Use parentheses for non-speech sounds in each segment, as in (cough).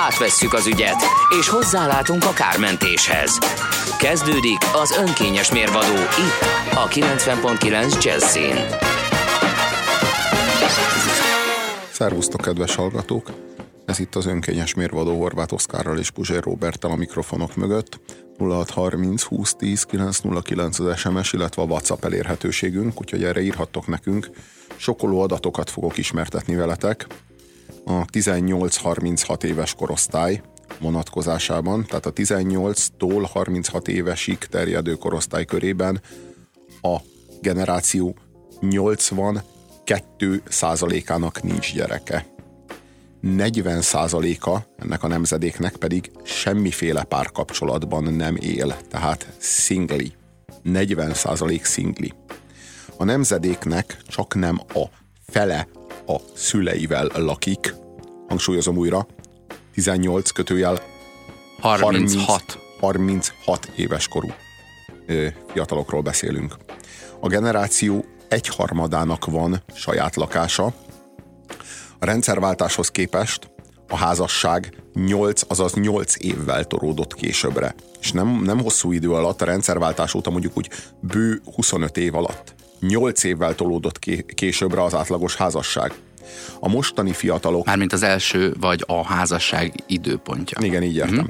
Átvesszük az ügyet, és hozzálátunk a kármentéshez. Kezdődik az önkényes mérvadó itt, a 90.9 Jazzin. Szervusztok, kedves hallgatók! Ez itt az önkényes mérvadó Horváth Oszkárral és Puzsér Roberttel a mikrofonok mögött. 0630 2010 909 az SMS, illetve a WhatsApp elérhetőségünk, úgyhogy erre írhattok nekünk. Sokoló adatokat fogok ismertetni veletek a 18-36 éves korosztály vonatkozásában, tehát a 18-tól 36 évesig terjedő korosztály körében a generáció 82 százalékának nincs gyereke. 40 százaléka ennek a nemzedéknek pedig semmiféle párkapcsolatban nem él, tehát szingli. 40 százalék szingli. A nemzedéknek csak nem a fele a szüleivel lakik, hangsúlyozom újra, 18 kötőjel 36. 30, 36 éves korú fiatalokról beszélünk. A generáció egyharmadának van saját lakása. A rendszerváltáshoz képest a házasság 8, azaz 8 évvel toródott későbbre. És nem, nem hosszú idő alatt, a rendszerváltás óta mondjuk úgy bő 25 év alatt. 8 évvel tolódott későbbre az átlagos házasság. A mostani fiatalok... Mármint az első vagy a házasság időpontja. Igen, így értem. Mm-hmm.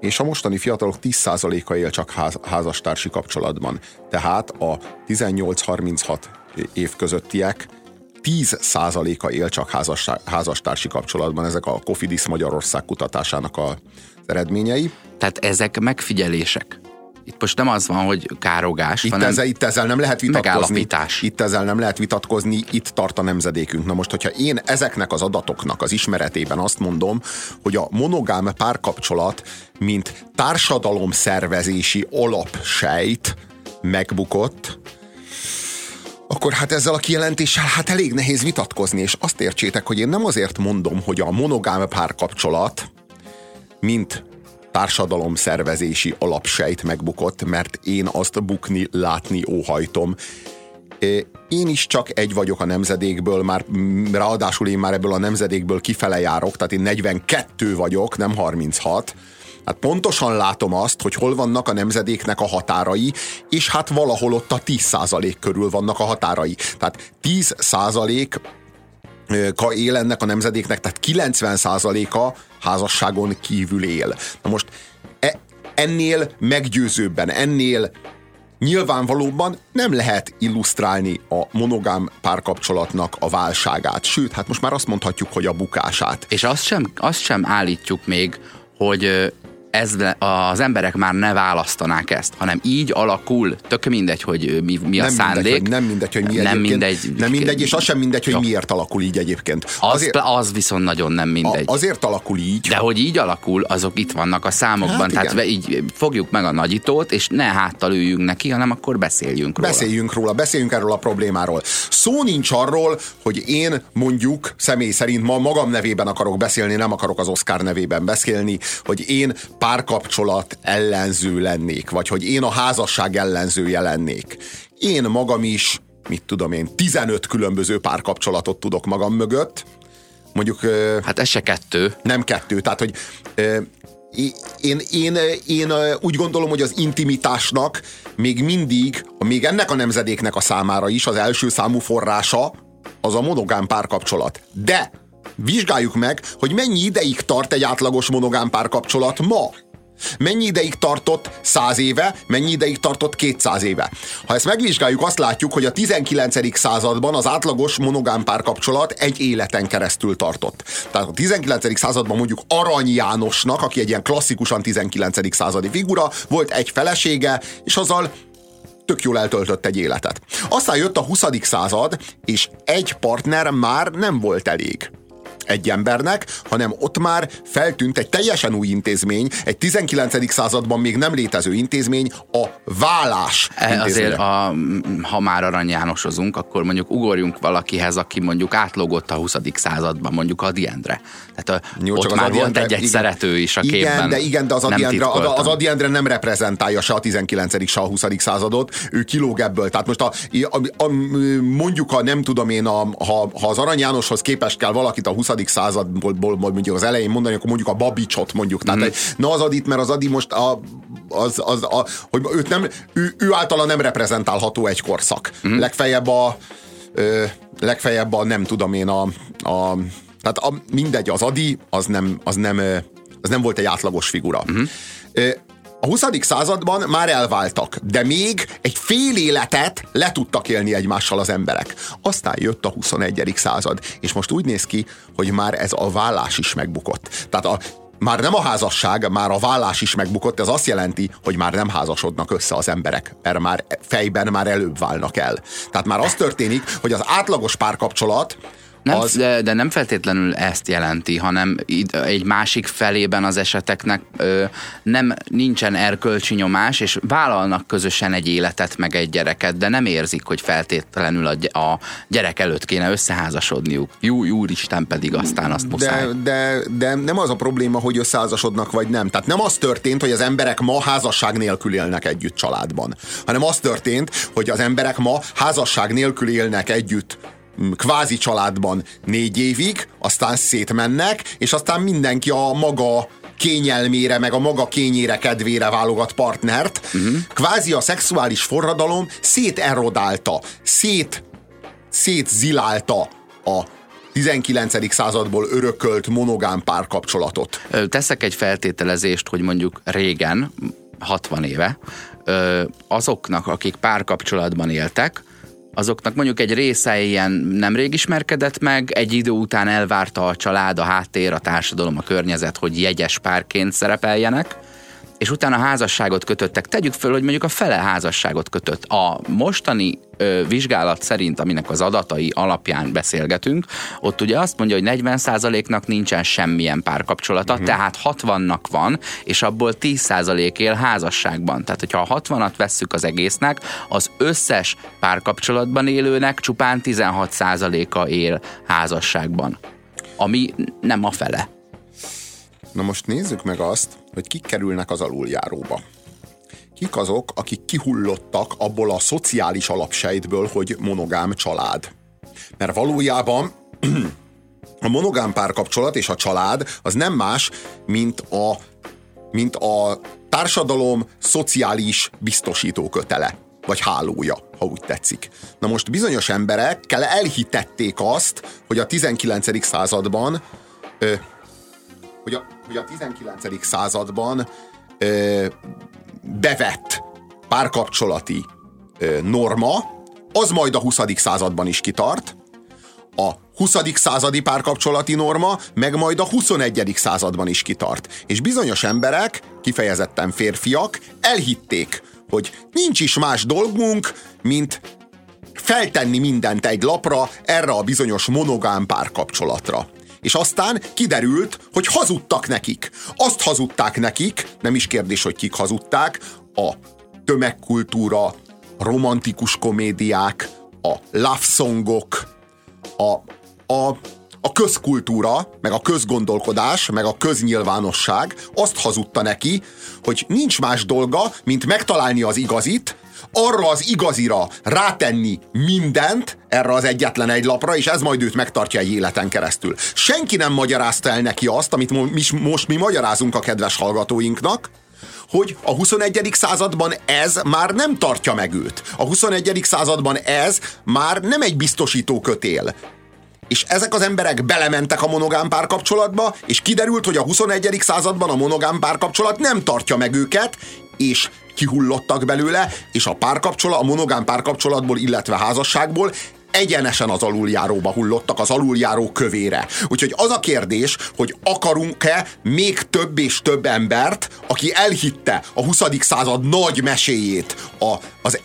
És a mostani fiatalok 10%-a él csak ház, házastársi kapcsolatban. Tehát a 18-36 év közöttiek 10%-a él csak házas, házastársi kapcsolatban. Ezek a Kofidis Magyarország kutatásának a eredményei. Tehát ezek megfigyelések. Itt most nem az van, hogy károgás, itt hanem ezzel, itt ezzel nem lehet vitatkozni. Itt ezzel nem lehet vitatkozni, itt tart a nemzedékünk. Na most, hogyha én ezeknek az adatoknak az ismeretében azt mondom, hogy a monogám párkapcsolat, mint társadalom szervezési alapsejt megbukott, akkor hát ezzel a kijelentéssel hát elég nehéz vitatkozni, és azt értsétek, hogy én nem azért mondom, hogy a monogám párkapcsolat, mint társadalom szervezési alapsejt megbukott, mert én azt bukni, látni óhajtom. Én is csak egy vagyok a nemzedékből, már ráadásul én már ebből a nemzedékből kifele járok, tehát én 42 vagyok, nem 36. Hát pontosan látom azt, hogy hol vannak a nemzedéknek a határai, és hát valahol ott a 10% körül vannak a határai. Tehát 10% ka él ennek a nemzedéknek, tehát 90%-a házasságon kívül él. Na most e, ennél meggyőzőbben, ennél nyilvánvalóban nem lehet illusztrálni a monogám párkapcsolatnak a válságát. Sőt, hát most már azt mondhatjuk, hogy a bukását. És azt sem, azt sem állítjuk még, hogy ez, az emberek már ne választanák ezt, hanem így alakul, tök mindegy, hogy mi, mi a nem szándék. Mindegy, hogy, nem mindegy, hogy mi nem mindegy, nem mindegy, és az sem mindegy, hogy jó. miért alakul így egyébként. Az, azért, az viszont nagyon nem mindegy. A, azért alakul így. De hogy így alakul, azok itt vannak a számokban, hát tehát igen. így fogjuk meg a nagyítót, és ne háttal üljünk neki, hanem akkor beszéljünk róla. Beszéljünk róla, beszéljünk erről a problémáról. Szó nincs arról, hogy én mondjuk személy szerint ma magam nevében akarok beszélni, nem akarok az Oscar nevében beszélni, hogy én párkapcsolat ellenző lennék, vagy hogy én a házasság ellenzője lennék. Én magam is, mit tudom én, 15 különböző párkapcsolatot tudok magam mögött. Mondjuk... Hát ez se kettő. Nem kettő, tehát hogy én, én, én úgy gondolom, hogy az intimitásnak még mindig, még ennek a nemzedéknek a számára is az első számú forrása az a monogám párkapcsolat. De Vizsgáljuk meg, hogy mennyi ideig tart egy átlagos monogám párkapcsolat ma. Mennyi ideig tartott 100 éve, mennyi ideig tartott 200 éve. Ha ezt megvizsgáljuk, azt látjuk, hogy a 19. században az átlagos monogám párkapcsolat egy életen keresztül tartott. Tehát a 19. században mondjuk Arany Jánosnak, aki egy ilyen klasszikusan 19. századi figura, volt egy felesége, és azzal tök jól eltöltött egy életet. Aztán jött a 20. század, és egy partner már nem volt elég egy embernek, hanem ott már feltűnt egy teljesen új intézmény, egy 19. században még nem létező intézmény, a vállás e, Azért, a, ha már Arany Jánosozunk, akkor mondjuk ugorjunk valakihez, aki mondjuk átlógott a 20. században, mondjuk a Diendre. Tehát a, Jó, ott már volt egy-egy szerető is a igen, képben. De igen, de az Adi, Endre, az Adi Endre nem reprezentálja se a 19. se a 20. századot, ő kilóg ebből. Tehát most a, a, a, mondjuk a nem tudom én, a, ha, ha az Arany Jánoshoz képest kell valakit a 20. századból mondjuk az elején mondani, akkor mondjuk a Babicsot mondjuk. Tehát mm. na az Adit, mert az Adi most a, az, az, a, hogy őt nem, ő, ő általa nem reprezentálható egy korszak. Mm. Legfeljebb a ö, legfeljebb a nem tudom én a, a tehát a, mindegy, az Adi az nem, az nem, az nem volt egy átlagos figura. Uh-huh. A 20. században már elváltak, de még egy fél életet le tudtak élni egymással az emberek. Aztán jött a 21. század, és most úgy néz ki, hogy már ez a vállás is megbukott. Tehát a, már nem a házasság, már a vállás is megbukott, ez azt jelenti, hogy már nem házasodnak össze az emberek, mert már fejben már előbb válnak el. Tehát már az történik, hogy az átlagos párkapcsolat nem, az... de, de nem feltétlenül ezt jelenti, hanem egy másik felében az eseteknek ö, nem nincsen erkölcsi nyomás, és vállalnak közösen egy életet, meg egy gyereket, de nem érzik, hogy feltétlenül a, a gyerek előtt kéne összeházasodniuk. Jó, úristen pedig aztán azt muszáj. De, de, de nem az a probléma, hogy összeházasodnak, vagy nem. Tehát nem az történt, hogy az emberek ma házasság nélkül élnek együtt családban, hanem az történt, hogy az emberek ma házasság nélkül élnek együtt kvázi családban négy évig, aztán szétmennek, és aztán mindenki a maga kényelmére, meg a maga kényére kedvére válogat partnert. Uh-huh. Kvázi a szexuális forradalom széterodálta, szét, szétzilálta a 19. századból örökölt monogám párkapcsolatot. Teszek egy feltételezést, hogy mondjuk régen, 60 éve, azoknak, akik párkapcsolatban éltek, azoknak mondjuk egy része ilyen nemrég ismerkedett meg, egy idő után elvárta a család, a háttér, a társadalom, a környezet, hogy jegyes párként szerepeljenek, és utána házasságot kötöttek. Tegyük föl, hogy mondjuk a fele házasságot kötött. A mostani ö, vizsgálat szerint, aminek az adatai alapján beszélgetünk, ott ugye azt mondja, hogy 40%-nak nincsen semmilyen párkapcsolata, uh-huh. tehát 60-nak van, és abból 10% él házasságban. Tehát, hogyha a 60-at vesszük az egésznek, az összes párkapcsolatban élőnek csupán 16%-a él házasságban. Ami nem a fele. Na most nézzük meg azt, hogy kik kerülnek az aluljáróba. Kik azok, akik kihullottak abból a szociális alapsejtből, hogy monogám család. Mert valójában (clears throat) a monogám párkapcsolat és a család az nem más, mint a, mint a társadalom szociális biztosító kötele vagy hálója, ha úgy tetszik. Na most bizonyos emberekkel elhitették azt, hogy a 19. században hogy a, hogy a 19. században ö, bevett párkapcsolati ö, norma, az majd a 20. században is kitart, a 20. századi párkapcsolati norma, meg majd a 21. században is kitart. És bizonyos emberek, kifejezetten férfiak, elhitték, hogy nincs is más dolgunk, mint feltenni mindent egy lapra erre a bizonyos monogám párkapcsolatra és aztán kiderült, hogy hazudtak nekik. Azt hazudták nekik, nem is kérdés, hogy kik hazudták, a tömegkultúra, romantikus komédiák, a love songok, a, a, a közkultúra, meg a közgondolkodás, meg a köznyilvánosság azt hazudta neki, hogy nincs más dolga, mint megtalálni az igazit, arra az igazira rátenni mindent, erre az egyetlen egy lapra, és ez majd őt megtartja egy életen keresztül. Senki nem magyarázta el neki azt, amit mi, most mi magyarázunk a kedves hallgatóinknak, hogy a 21. században ez már nem tartja meg őt. A 21. században ez már nem egy biztosító kötél. És ezek az emberek belementek a monogám párkapcsolatba, és kiderült, hogy a 21. században a monogám párkapcsolat nem tartja meg őket, és kihullottak belőle, és a párkapcsolat, a monogám párkapcsolatból, illetve házasságból egyenesen az aluljáróba hullottak, az aluljáró kövére. Úgyhogy az a kérdés, hogy akarunk-e még több és több embert, aki elhitte a 20. század nagy meséjét a, az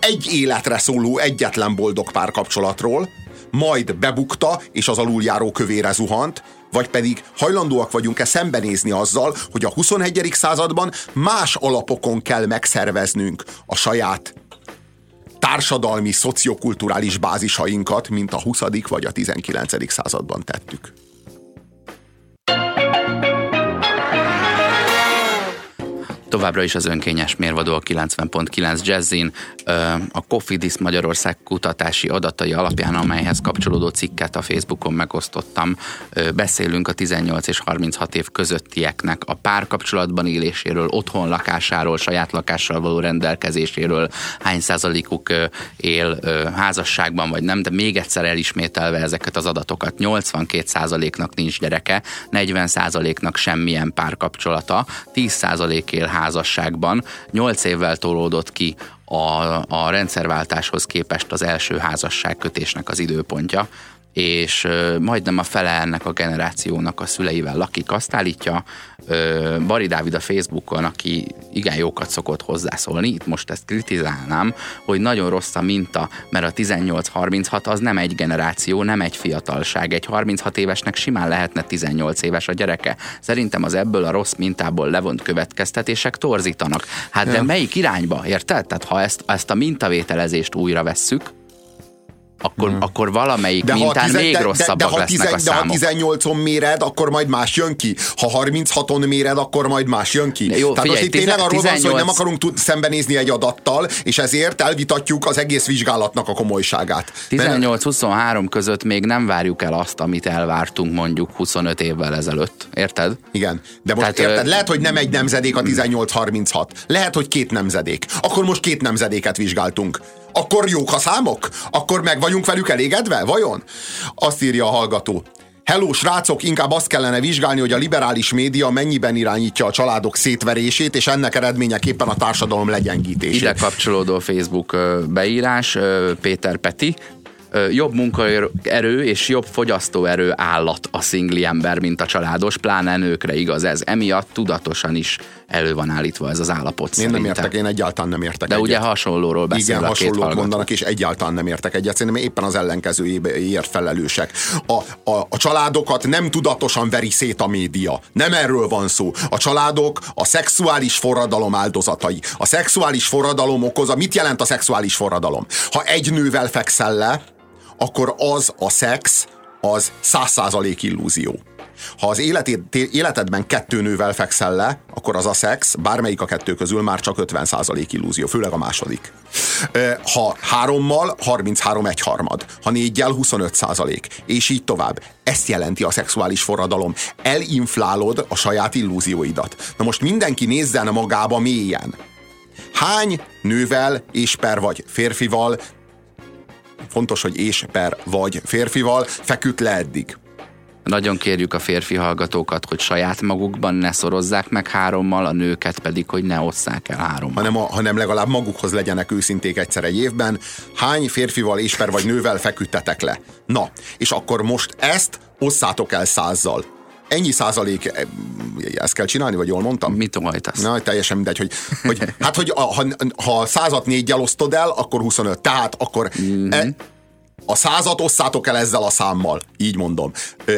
egy életre szóló egyetlen boldog párkapcsolatról, majd bebukta, és az aluljáró kövére zuhant, vagy pedig hajlandóak vagyunk-e szembenézni azzal, hogy a 21. században más alapokon kell megszerveznünk a saját társadalmi, szociokulturális bázisainkat, mint a 20. vagy a 19. században tettük. Továbbra is az önkényes mérvadó a 90.9 Jazzin. A Cofidis Magyarország kutatási adatai alapján, amelyhez kapcsolódó cikket a Facebookon megosztottam, beszélünk a 18 és 36 év közöttieknek a párkapcsolatban éléséről, otthon lakásáról, saját lakással való rendelkezéséről, hány százalékuk él házasságban vagy nem, de még egyszer elismételve ezeket az adatokat, 82 százaléknak nincs gyereke, 40 százaléknak semmilyen párkapcsolata, 10 százalék él házasságban. Nyolc évvel tolódott ki a, a rendszerváltáshoz képest az első házasságkötésnek az időpontja és majdnem a fele ennek a generációnak a szüleivel lakik. Azt állítja Bari Dávid a Facebookon, aki igen jókat szokott hozzászólni, itt most ezt kritizálnám, hogy nagyon rossz a minta, mert a 18-36 az nem egy generáció, nem egy fiatalság. Egy 36 évesnek simán lehetne 18 éves a gyereke. Szerintem az ebből a rossz mintából levont következtetések torzítanak. Hát de melyik irányba, érted? Tehát ha ezt, ezt a mintavételezést újra vesszük, akkor, hmm. akkor valamelyik de mintán tizen, még de, rosszabbak de, de, ha lesznek tizen, a számok. De ha 18-on méred, akkor majd más jön ki. Ha 36-on méred, akkor majd más jön ki. De jó, Tehát figyelj, most itt tényleg arról 18... van szó, hogy nem akarunk tud, szembenézni egy adattal, és ezért elvitatjuk az egész vizsgálatnak a komolyságát. 18-23 között még nem várjuk el azt, amit elvártunk mondjuk 25 évvel ezelőtt. Érted? Igen. De most Tehát, érted, ö... lehet, hogy nem egy nemzedék a 18-36. Lehet, hogy két nemzedék. Akkor most két nemzedéket vizsgáltunk. Akkor jók a számok? Akkor meg vagyunk velük elégedve? Vajon? Azt írja a hallgató. Hello, srácok, inkább azt kellene vizsgálni, hogy a liberális média mennyiben irányítja a családok szétverését, és ennek eredményeképpen a társadalom legyengítését. Ide kapcsolódó Facebook beírás, Péter Peti, jobb munkaerő és jobb fogyasztóerő állat a szingli ember, mint a családos, pláne nőkre igaz ez. Emiatt tudatosan is elő van állítva ez az állapot. Én szerintem. nem értek, én egyáltalán nem értek De egyet. ugye hasonlóról beszél Igen, hasonlót mondanak, és egyáltalán nem értek egyet. Szerintem éppen az ellenkezőjéért felelősek. A, a, a családokat nem tudatosan veri szét a média. Nem erről van szó. A családok a szexuális forradalom áldozatai. A szexuális forradalom okozza. Mit jelent a szexuális forradalom? Ha egy nővel fekszel le, akkor az a szex, az száz százalék illúzió. Ha az életed, életedben kettő nővel fekszel le, akkor az a szex, bármelyik a kettő közül már csak 50% illúzió, főleg a második. Ha hárommal, 33 egy harmad. Ha négyel, 25 százalék. És így tovább. Ezt jelenti a szexuális forradalom. Elinflálod a saját illúzióidat. Na most mindenki nézzen magába mélyen. Hány nővel és per vagy férfival fontos, hogy és per vagy férfival feküdt le eddig. Nagyon kérjük a férfi hallgatókat, hogy saját magukban ne szorozzák meg hárommal, a nőket pedig, hogy ne osszák el hárommal. Hanem, a, hanem legalább magukhoz legyenek őszinték egyszer egy évben. Hány férfival, per vagy nővel feküdtetek le? Na, és akkor most ezt osszátok el százzal ennyi százalék, eh, ezt kell csinálni, vagy jól mondtam? Mit hajtasz? Na, teljesen mindegy, hogy, hogy hát, hogy a, ha, ha százat négyel osztod el, akkor 25. Tehát akkor mm-hmm. e, a százat osszátok el ezzel a számmal, így mondom.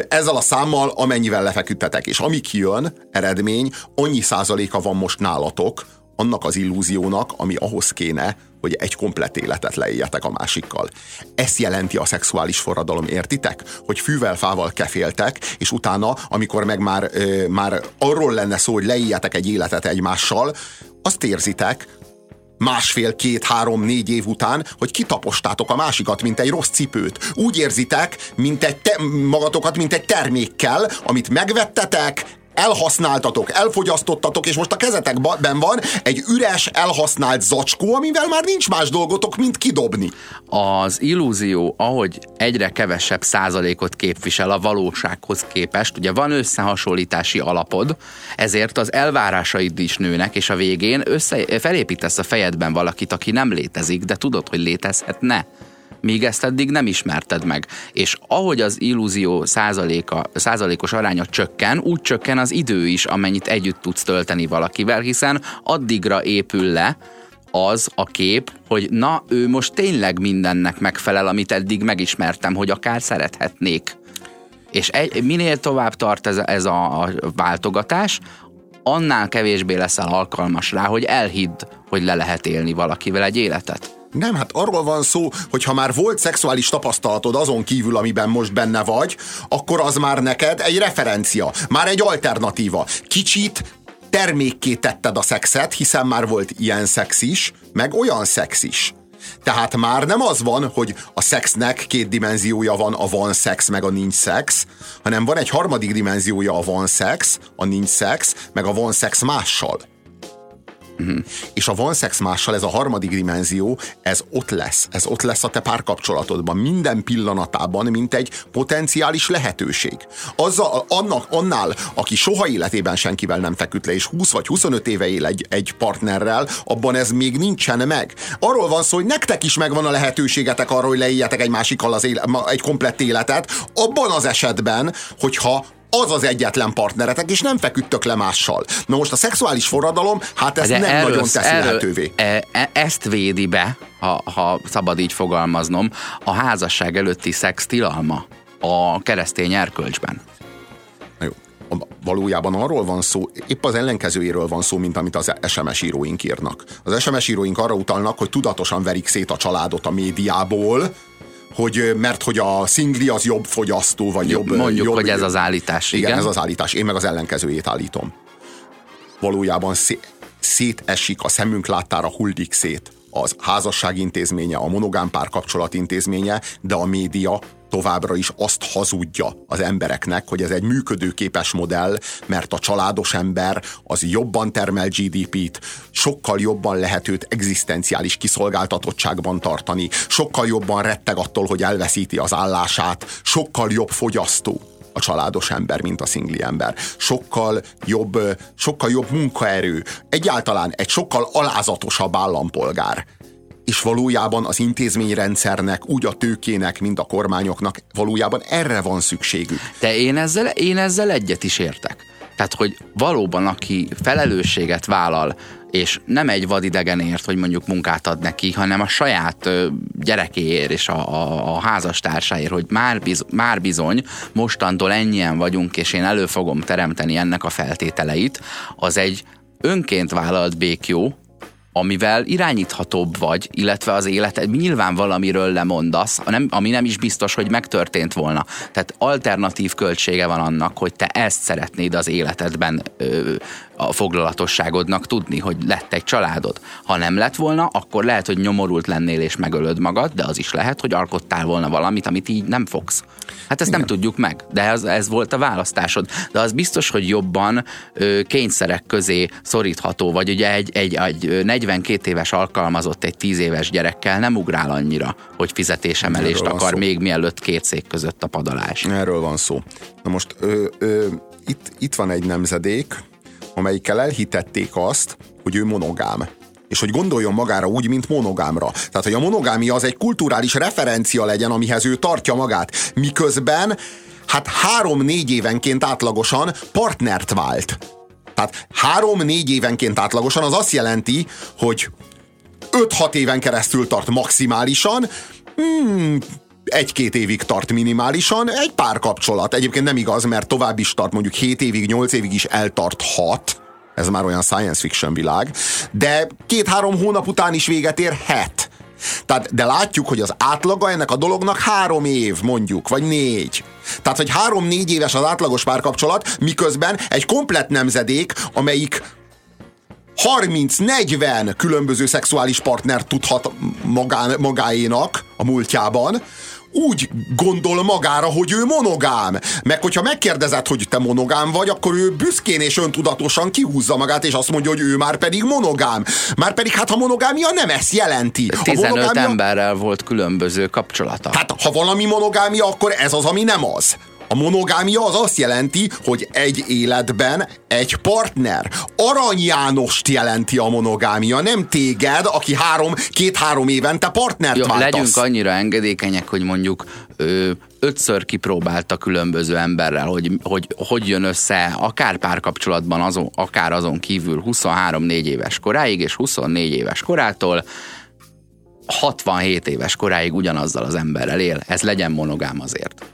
Ezzel a számmal, amennyivel lefeküdtetek. És ami kijön, eredmény, annyi százaléka van most nálatok, annak az illúziónak, ami ahhoz kéne, hogy egy komplett életet leéljetek a másikkal. Ezt jelenti a szexuális forradalom, értitek? Hogy fűvel, fával keféltek, és utána, amikor meg már, ö, már arról lenne szó, hogy leéljetek egy életet egymással, azt érzitek, másfél, két, három, négy év után, hogy kitapostátok a másikat, mint egy rossz cipőt. Úgy érzitek, mint egy te, magatokat, mint egy termékkel, amit megvettetek, elhasználtatok, elfogyasztottatok, és most a kezetekben van egy üres, elhasznált zacskó, amivel már nincs más dolgotok, mint kidobni. Az illúzió, ahogy egyre kevesebb százalékot képvisel a valósághoz képest, ugye van összehasonlítási alapod, ezért az elvárásaid is nőnek, és a végén össze, felépítesz a fejedben valakit, aki nem létezik, de tudod, hogy létezhetne míg ezt eddig nem ismerted meg. És ahogy az illúzió százaléka, százalékos aránya csökken, úgy csökken az idő is, amennyit együtt tudsz tölteni valakivel, hiszen addigra épül le, az a kép, hogy na, ő most tényleg mindennek megfelel, amit eddig megismertem, hogy akár szerethetnék. És egy, minél tovább tart ez, ez a, a váltogatás, annál kevésbé leszel alkalmas rá, hogy elhidd, hogy le lehet élni valakivel egy életet. Nem, hát arról van szó, hogy ha már volt szexuális tapasztalatod azon kívül, amiben most benne vagy, akkor az már neked egy referencia, már egy alternatíva. Kicsit termékké tetted a szexet, hiszen már volt ilyen szex is, meg olyan szex is. Tehát már nem az van, hogy a szexnek két dimenziója van, a van szex, meg a nincs szex, hanem van egy harmadik dimenziója a van szex, a nincs szex, meg a van szex mással. Uh-huh. És a van szex mással, ez a harmadik dimenzió, ez ott lesz. Ez ott lesz a te párkapcsolatodban. Minden pillanatában, mint egy potenciális lehetőség. Azzal, annak, annál, aki soha életében senkivel nem feküdt le, és 20 vagy 25 éve él egy, egy partnerrel, abban ez még nincsen meg. Arról van szó, hogy nektek is megvan a lehetőségetek arra, hogy leéljetek egy másikkal az éle, egy komplett életet, abban az esetben, hogyha az az egyetlen partneretek, és nem feküdtök le mással. Na most a szexuális forradalom, hát ezt De nem erről, nagyon teszi erről, lehetővé. E, e, ezt védi be, ha, ha szabad így fogalmaznom, a házasság előtti szex tilalma a keresztény erkölcsben. Valójában arról van szó, épp az ellenkezőjéről van szó, mint amit az SMS íróink írnak. Az SMS íróink arra utalnak, hogy tudatosan verik szét a családot a médiából, hogy mert hogy a szingli az jobb fogyasztó, vagy jobb... Mondjuk, jobb, hogy ez az állítás. Igen, igen, ez az állítás. Én meg az ellenkezőjét állítom. Valójában szétesik, a szemünk láttára huldik szét az házasság intézménye, a monogám párkapcsolat intézménye, de a média továbbra is azt hazudja az embereknek, hogy ez egy működőképes modell, mert a családos ember az jobban termel GDP-t, sokkal jobban lehet őt egzisztenciális kiszolgáltatottságban tartani, sokkal jobban retteg attól, hogy elveszíti az állását, sokkal jobb fogyasztó a családos ember, mint a szingli ember. Sokkal jobb, sokkal jobb munkaerő. Egyáltalán egy sokkal alázatosabb állampolgár és valójában az intézményrendszernek, úgy a tőkének, mint a kormányoknak valójában erre van szükségük. De én ezzel, én ezzel egyet is értek. Tehát, hogy valóban aki felelősséget vállal, és nem egy vadidegenért, hogy mondjuk munkát ad neki, hanem a saját gyerekéért és a, a, a házastársáért, hogy már, biz, már bizony mostantól ennyien vagyunk, és én elő fogom teremteni ennek a feltételeit, az egy önként vállalt békjó, amivel irányíthatóbb vagy, illetve az életed nyilván valamiről lemondasz, ami nem is biztos, hogy megtörtént volna. Tehát alternatív költsége van annak, hogy te ezt szeretnéd az életedben ö, a foglalatosságodnak tudni, hogy lett egy családod. Ha nem lett volna, akkor lehet, hogy nyomorult lennél és megölöd magad, de az is lehet, hogy alkottál volna valamit, amit így nem fogsz. Hát ezt Igen. nem tudjuk meg, de ez, ez volt a választásod. De az biztos, hogy jobban ö, kényszerek közé szorítható, vagy ugye egy, egy, egy 42 éves alkalmazott egy 10 éves gyerekkel nem ugrál annyira, hogy fizetésemelést akar még mielőtt két szék között a padalás. Erről van szó. Na most ö, ö, itt, itt van egy nemzedék, amelyikkel elhitették azt, hogy ő monogám és hogy gondoljon magára úgy, mint monogámra. Tehát, hogy a monogámia az egy kulturális referencia legyen, amihez ő tartja magát. Miközben hát három-négy évenként átlagosan partnert vált. Tehát három-négy évenként átlagosan az azt jelenti, hogy 5-6 éven keresztül tart maximálisan, hmm, egy-két évig tart minimálisan, egy pár kapcsolat. Egyébként nem igaz, mert tovább is tart, mondjuk 7 évig, 8 évig is eltarthat, ez már olyan science fiction világ, de két-három hónap után is véget érhet. Tehát, de látjuk, hogy az átlaga ennek a dolognak három év, mondjuk, vagy négy. Tehát, hogy három-négy éves az átlagos párkapcsolat, miközben egy komplett nemzedék, amelyik 30-40 különböző szexuális partnert tudhat magán, magáénak a múltjában, úgy gondol magára, hogy ő monogám. Meg hogyha megkérdezed, hogy te monogám vagy, akkor ő büszkén és öntudatosan kihúzza magát, és azt mondja, hogy ő már pedig monogám. Már pedig hát a monogámia nem ezt jelenti. 15 monogámia... emberrel volt különböző kapcsolata. Hát ha valami monogámia, akkor ez az, ami nem az. A monogámia az azt jelenti, hogy egy életben egy partner. Arany Jánost jelenti a monogámia, nem téged, aki három, két-három évente partnert Jó, váltasz. Legyünk annyira engedékenyek, hogy mondjuk ö, ötször kipróbálta különböző emberrel, hogy, hogy hogy jön össze akár párkapcsolatban, azon, akár azon kívül 23-4 éves koráig, és 24 éves korától 67 éves koráig ugyanazzal az emberrel él. Ez legyen monogám azért.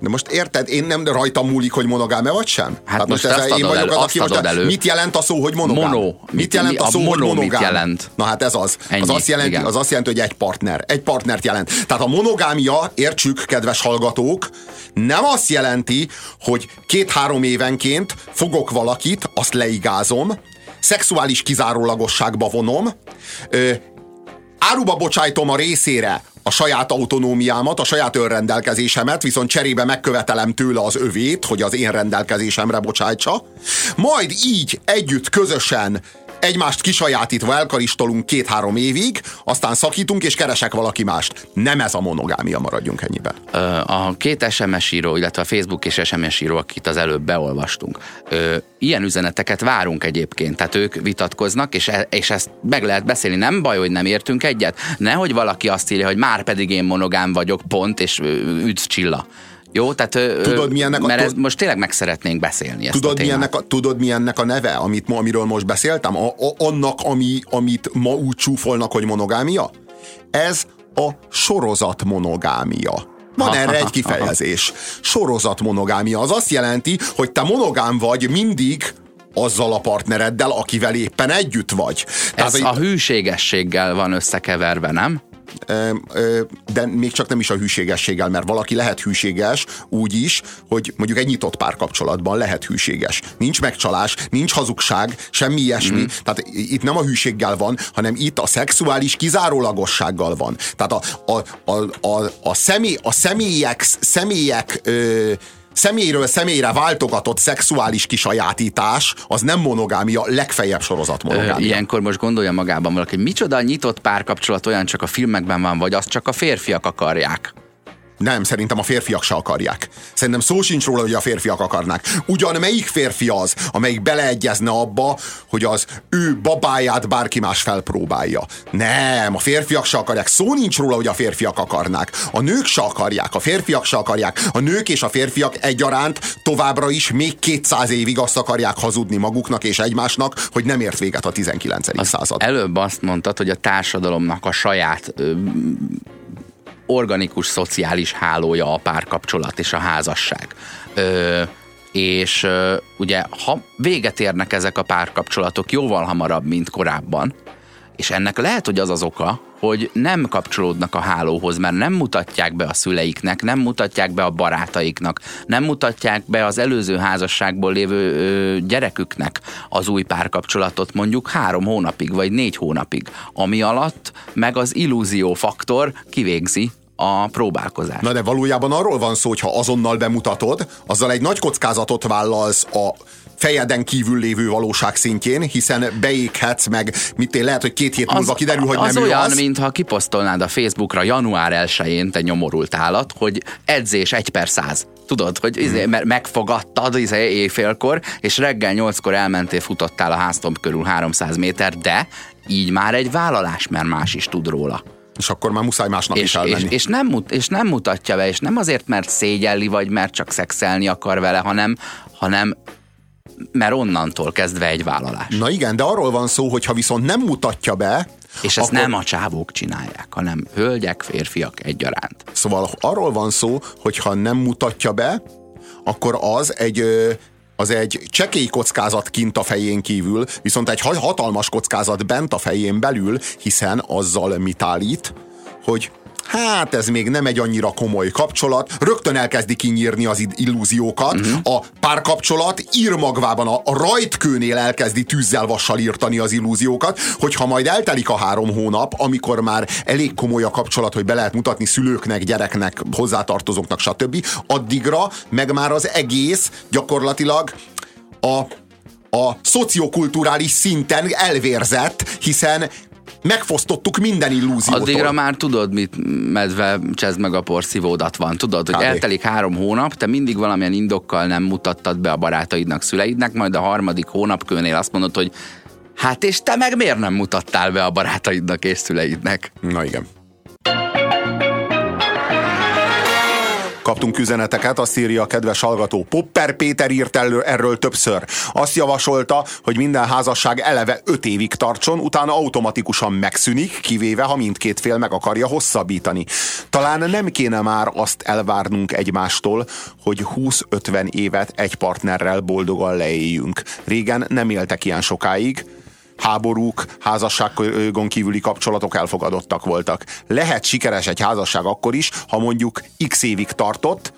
De most érted, én nem rajtam múlik, hogy monogám-e vagy sem? Hát, hát most, most ez, én vagyok elő, az, aki most elő. mit jelent a szó, hogy monogám? Mono. Mit, mit jelent a, a szó, mono hogy monogám? Mit jelent? Na hát ez az. Ennyi, az, azt jelenti, az azt jelenti, hogy egy partner. Egy partnert jelent. Tehát a monogámia, értsük, kedves hallgatók, nem azt jelenti, hogy két-három évenként fogok valakit, azt leigázom, szexuális kizárólagosságba vonom, ö, áruba bocsájtom a részére a saját autonómiámat, a saját önrendelkezésemet, viszont cserébe megkövetelem tőle az övét, hogy az én rendelkezésemre bocsájtsa. Majd így együtt, közösen egymást kisajátítva elkaristolunk két-három évig, aztán szakítunk és keresek valaki mást. Nem ez a monogámia, maradjunk ennyiben. A két SMS író, illetve a Facebook és SMS író, akit az előbb beolvastunk, ilyen üzeneteket várunk egyébként, tehát ők vitatkoznak, és, e, és ezt meg lehet beszélni. Nem baj, hogy nem értünk egyet. Nehogy valaki azt írja, hogy már pedig én monogám vagyok, pont, és üdv csilla. Jó, tehát tudod, mi ennek mert a, ez, most tényleg meg szeretnénk beszélni ezt tudod, a mi ennek a, tudod, mi ennek a neve, amit, amiről most beszéltem? A, a, annak, ami, amit ma úgy csúfolnak, hogy monogámia? Ez a sorozat monogámia. Van erre egy (laughs) kifejezés. Sorozat monogámia. Az azt jelenti, hogy te monogám vagy mindig azzal a partnereddel, akivel éppen együtt vagy. Tehát, Ez a hűségességgel van összekeverve, nem? De még csak nem is a hűségességgel, mert valaki lehet hűséges úgy is, hogy mondjuk egy nyitott párkapcsolatban lehet hűséges. Nincs megcsalás, nincs hazugság, semmi ilyesmi. Mm. Tehát itt nem a hűséggel van, hanem itt a szexuális kizárólagossággal van. Tehát a, a, a, a, a, személy, a személyek, személyek ö, személyről személyre váltogatott szexuális kisajátítás az nem monogámia, legfeljebb sorozat monogámia. Ilyenkor most gondolja magában valaki, micsoda nyitott párkapcsolat olyan csak a filmekben van, vagy azt csak a férfiak akarják. Nem, szerintem a férfiak se akarják. Szerintem szó sincs róla, hogy a férfiak akarnák. Ugyan melyik férfi az, amelyik beleegyezne abba, hogy az ő babáját bárki más felpróbálja. Nem, a férfiak se akarják. Szó nincs róla, hogy a férfiak akarnák. A nők se akarják, a férfiak se akarják. A nők és a férfiak egyaránt továbbra is még 200 évig azt akarják hazudni maguknak és egymásnak, hogy nem ért véget a 19. Azt század. Előbb azt mondtad, hogy a társadalomnak a saját ö, organikus szociális hálója a párkapcsolat és a házasság. Ö, és ö, ugye, ha véget érnek ezek a párkapcsolatok jóval hamarabb, mint korábban, és ennek lehet, hogy az az oka, hogy nem kapcsolódnak a hálóhoz, mert nem mutatják be a szüleiknek, nem mutatják be a barátaiknak, nem mutatják be az előző házasságból lévő ö, gyereküknek az új párkapcsolatot mondjuk három hónapig, vagy négy hónapig, ami alatt meg az illúzió faktor kivégzi a próbálkozás. Na de valójában arról van szó, hogy ha azonnal bemutatod, azzal egy nagy kockázatot vállalsz a fejeden kívül lévő valóság szintjén, hiszen beéghetsz meg, mit én, lehet, hogy két hét múlva kiderül, hogy az nem olyan, az. mintha kiposztolnád a Facebookra január 1-én te nyomorult állat, hogy edzés egy per száz. Tudod, hogy izé, hmm. mert megfogadtad izé, éjfélkor, és reggel nyolckor elmentél, futottál a háztomb körül 300 méter, de így már egy vállalás, mert más is tud róla. És akkor már muszáj másnap és, is elmenni. És, és, nem, és nem mutatja be, és nem azért, mert szégyelli, vagy mert csak szexelni akar vele, hanem, hanem mert onnantól kezdve egy vállalás. Na igen, de arról van szó, hogy ha viszont nem mutatja be, és ezt akkor... nem a csávók csinálják, hanem hölgyek, férfiak egyaránt. Szóval arról van szó, hogy ha nem mutatja be, akkor az egy az egy csekély kockázat kint a fején kívül, viszont egy hatalmas kockázat bent a fején belül, hiszen azzal mit állít, hogy hát ez még nem egy annyira komoly kapcsolat, rögtön elkezdi kinyírni az illúziókat, uh-huh. a párkapcsolat írmagvában a, a rajtkőnél elkezdi tűzzel vassal írtani az illúziókat, hogyha majd eltelik a három hónap, amikor már elég komoly a kapcsolat, hogy be lehet mutatni szülőknek, gyereknek, hozzátartozóknak, stb. Addigra meg már az egész gyakorlatilag a a szociokulturális szinten elvérzett, hiszen megfosztottuk minden illúziótól. Addigra már tudod, mit medve csezd meg a porszívódat van. Tudod, hogy eltelik három hónap, te mindig valamilyen indokkal nem mutattad be a barátaidnak, szüleidnek, majd a harmadik hónapkőnél azt mondod, hogy hát és te meg miért nem mutattál be a barátaidnak és szüleidnek? Na igen. Kaptunk üzeneteket, azt írja a kedves hallgató. Popper Péter írt erről, erről többször. Azt javasolta, hogy minden házasság eleve öt évig tartson, utána automatikusan megszűnik, kivéve, ha mindkét fél meg akarja hosszabbítani. Talán nem kéne már azt elvárnunk egymástól, hogy 20-50 évet egy partnerrel boldogan leéljünk. Régen nem éltek ilyen sokáig, háborúk, házasságon kívüli kapcsolatok elfogadottak voltak. Lehet sikeres egy házasság akkor is, ha mondjuk x évig tartott,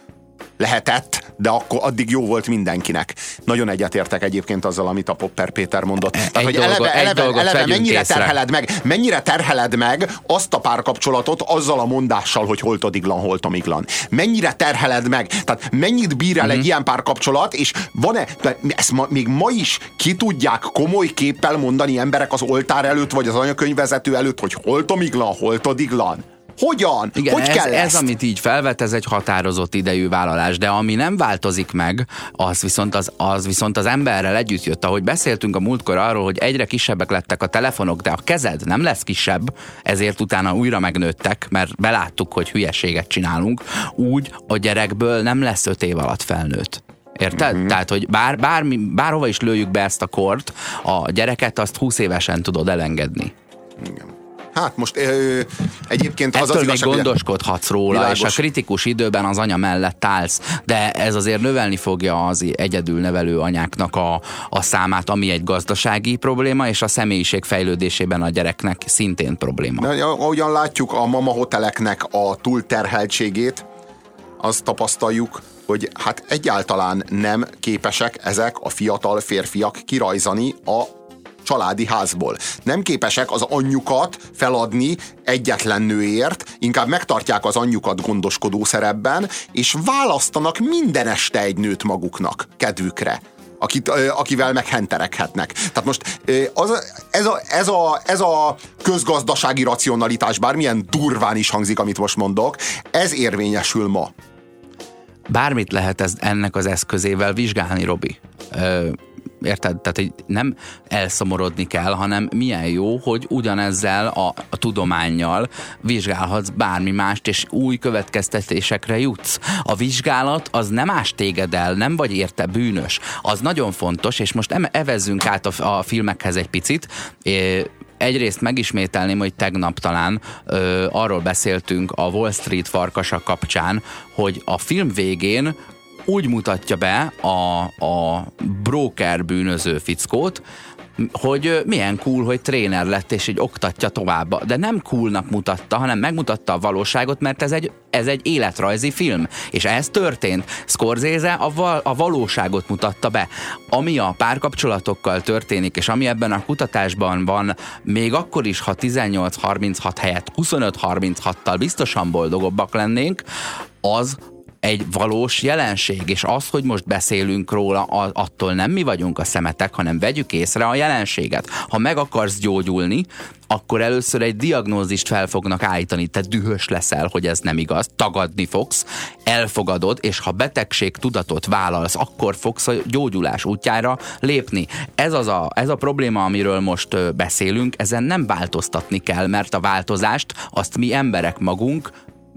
lehetett, de akkor addig jó volt mindenkinek. Nagyon egyetértek egyébként azzal, amit a Popper Péter mondott. Egy Tehát, hogy dolgot, eleve, eleve, eleve mennyire észre. terheled meg, mennyire terheled meg azt a párkapcsolatot azzal a mondással, hogy holtodiglan, holtomiglan. Mennyire terheled meg, tehát mennyit bír el mm-hmm. egy mhm. ilyen párkapcsolat, és van-e, ezt ma, még ma is ki tudják komoly képpel mondani emberek az oltár előtt, vagy az anyakönyvvezető előtt, hogy holtomiglan, holtodiglan. Hogyan? Igen, hogy ez, kell ez, amit így felvet, ez egy határozott idejű vállalás, de ami nem változik meg, az viszont az, az viszont az emberrel együtt jött. Ahogy beszéltünk a múltkor arról, hogy egyre kisebbek lettek a telefonok, de a kezed nem lesz kisebb, ezért utána újra megnőttek, mert beláttuk, hogy hülyeséget csinálunk, úgy a gyerekből nem lesz öt év alatt felnőtt. Érted? Mm-hmm. Tehát, hogy bár, bármi, bárhova is lőjük be ezt a kort, a gyereket azt 20 évesen tudod elengedni. Igen. Hát most ö, egyébként az Ettől az igazság, még gondoskodhatsz róla, világos. és a kritikus időben az anya mellett állsz, de ez azért növelni fogja az egyedül nevelő anyáknak a, a számát, ami egy gazdasági probléma, és a személyiség fejlődésében a gyereknek szintén probléma. De, ahogyan látjuk a mama hoteleknek a túlterheltségét, azt tapasztaljuk, hogy hát egyáltalán nem képesek ezek a fiatal férfiak kirajzani a családi házból. Nem képesek az anyjukat feladni egyetlen nőért, inkább megtartják az anyjukat gondoskodó szerepben, és választanak minden este egy nőt maguknak, kedvükre akit, akivel meghenterekhetnek. Tehát most az, ez, a, ez, a, ez a közgazdasági racionalitás, bármilyen durván is hangzik, amit most mondok, ez érvényesül ma. Bármit lehet ez, ennek az eszközével vizsgálni, Robi. Érted? Tehát, hogy nem elszomorodni kell, hanem milyen jó, hogy ugyanezzel a, a tudományjal vizsgálhatsz bármi mást, és új következtetésekre jutsz. A vizsgálat az nem ás téged el, nem vagy érte bűnös. Az nagyon fontos, és most evezzünk át a, a filmekhez egy picit. Egyrészt megismételném, hogy tegnap talán ö, arról beszéltünk a Wall Street farkasa kapcsán, hogy a film végén úgy mutatja be a, a broker bűnöző fickót, hogy milyen cool, hogy tréner lett, és így oktatja tovább. De nem coolnak mutatta, hanem megmutatta a valóságot, mert ez egy, ez egy életrajzi film. És ez történt. Scorsese a, val, a valóságot mutatta be. Ami a párkapcsolatokkal történik, és ami ebben a kutatásban van, még akkor is, ha 18-36 helyett 25-36-tal biztosan boldogabbak lennénk, az egy valós jelenség, és az, hogy most beszélünk róla, attól nem mi vagyunk a szemetek, hanem vegyük észre a jelenséget. Ha meg akarsz gyógyulni, akkor először egy diagnózist fel fognak állítani, te dühös leszel, hogy ez nem igaz, tagadni fogsz, elfogadod, és ha betegség tudatot vállalsz, akkor fogsz a gyógyulás útjára lépni. Ez, az a, ez a probléma, amiről most beszélünk, ezen nem változtatni kell, mert a változást azt mi emberek magunk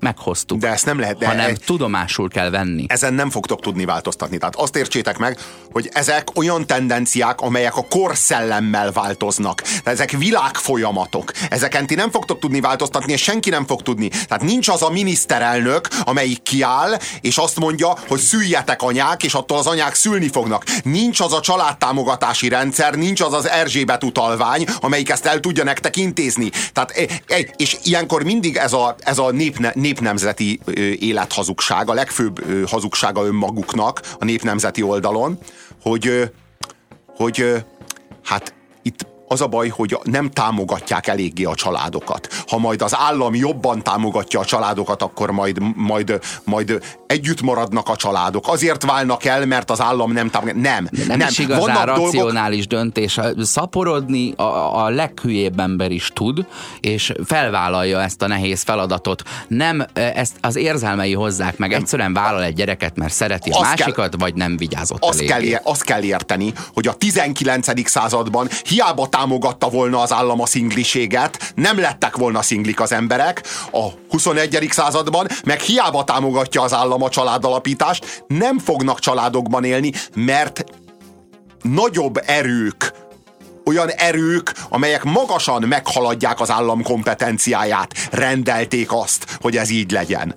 meghoztuk. De ezt nem lehet. De hanem egy, tudomásul kell venni. Ezen nem fogtok tudni változtatni. Tehát azt értsétek meg, hogy ezek olyan tendenciák, amelyek a korszellemmel változnak. Tehát ezek világfolyamatok. Ezeken ti nem fogtok tudni változtatni, és senki nem fog tudni. Tehát nincs az a miniszterelnök, amelyik kiáll, és azt mondja, hogy szüljetek anyák, és attól az anyák szülni fognak. Nincs az a családtámogatási rendszer, nincs az az Erzsébet utalvány, amelyik ezt el tudja nektek intézni. Tehát, e, e, és ilyenkor mindig ez a, ez a népne, nép népnemzeti élethazugság, a legfőbb hazugsága önmaguknak a népnemzeti oldalon, hogy, hogy hát itt az a baj, hogy nem támogatják eléggé a családokat. Ha majd az állam jobban támogatja a családokat, akkor majd, majd, majd együtt maradnak a családok. Azért válnak el, mert az állam nem támogatja. Nem. De nem, nem. is igazán Vannak racionális dolgok... döntés. Szaporodni a, a leghülyébb ember is tud, és felvállalja ezt a nehéz feladatot. Nem ezt az érzelmei hozzák meg. Egyszerűen vállal egy gyereket, mert szereti a azt másikat, kell, vagy nem vigyázott azt kell, azt kell érteni, hogy a 19. században hiába támogatják támogatta volna az állam a szingliséget, nem lettek volna szinglik az emberek a 21. században, meg hiába támogatja az állam a családalapítást, nem fognak családokban élni, mert nagyobb erők olyan erők, amelyek magasan meghaladják az állam kompetenciáját, rendelték azt, hogy ez így legyen.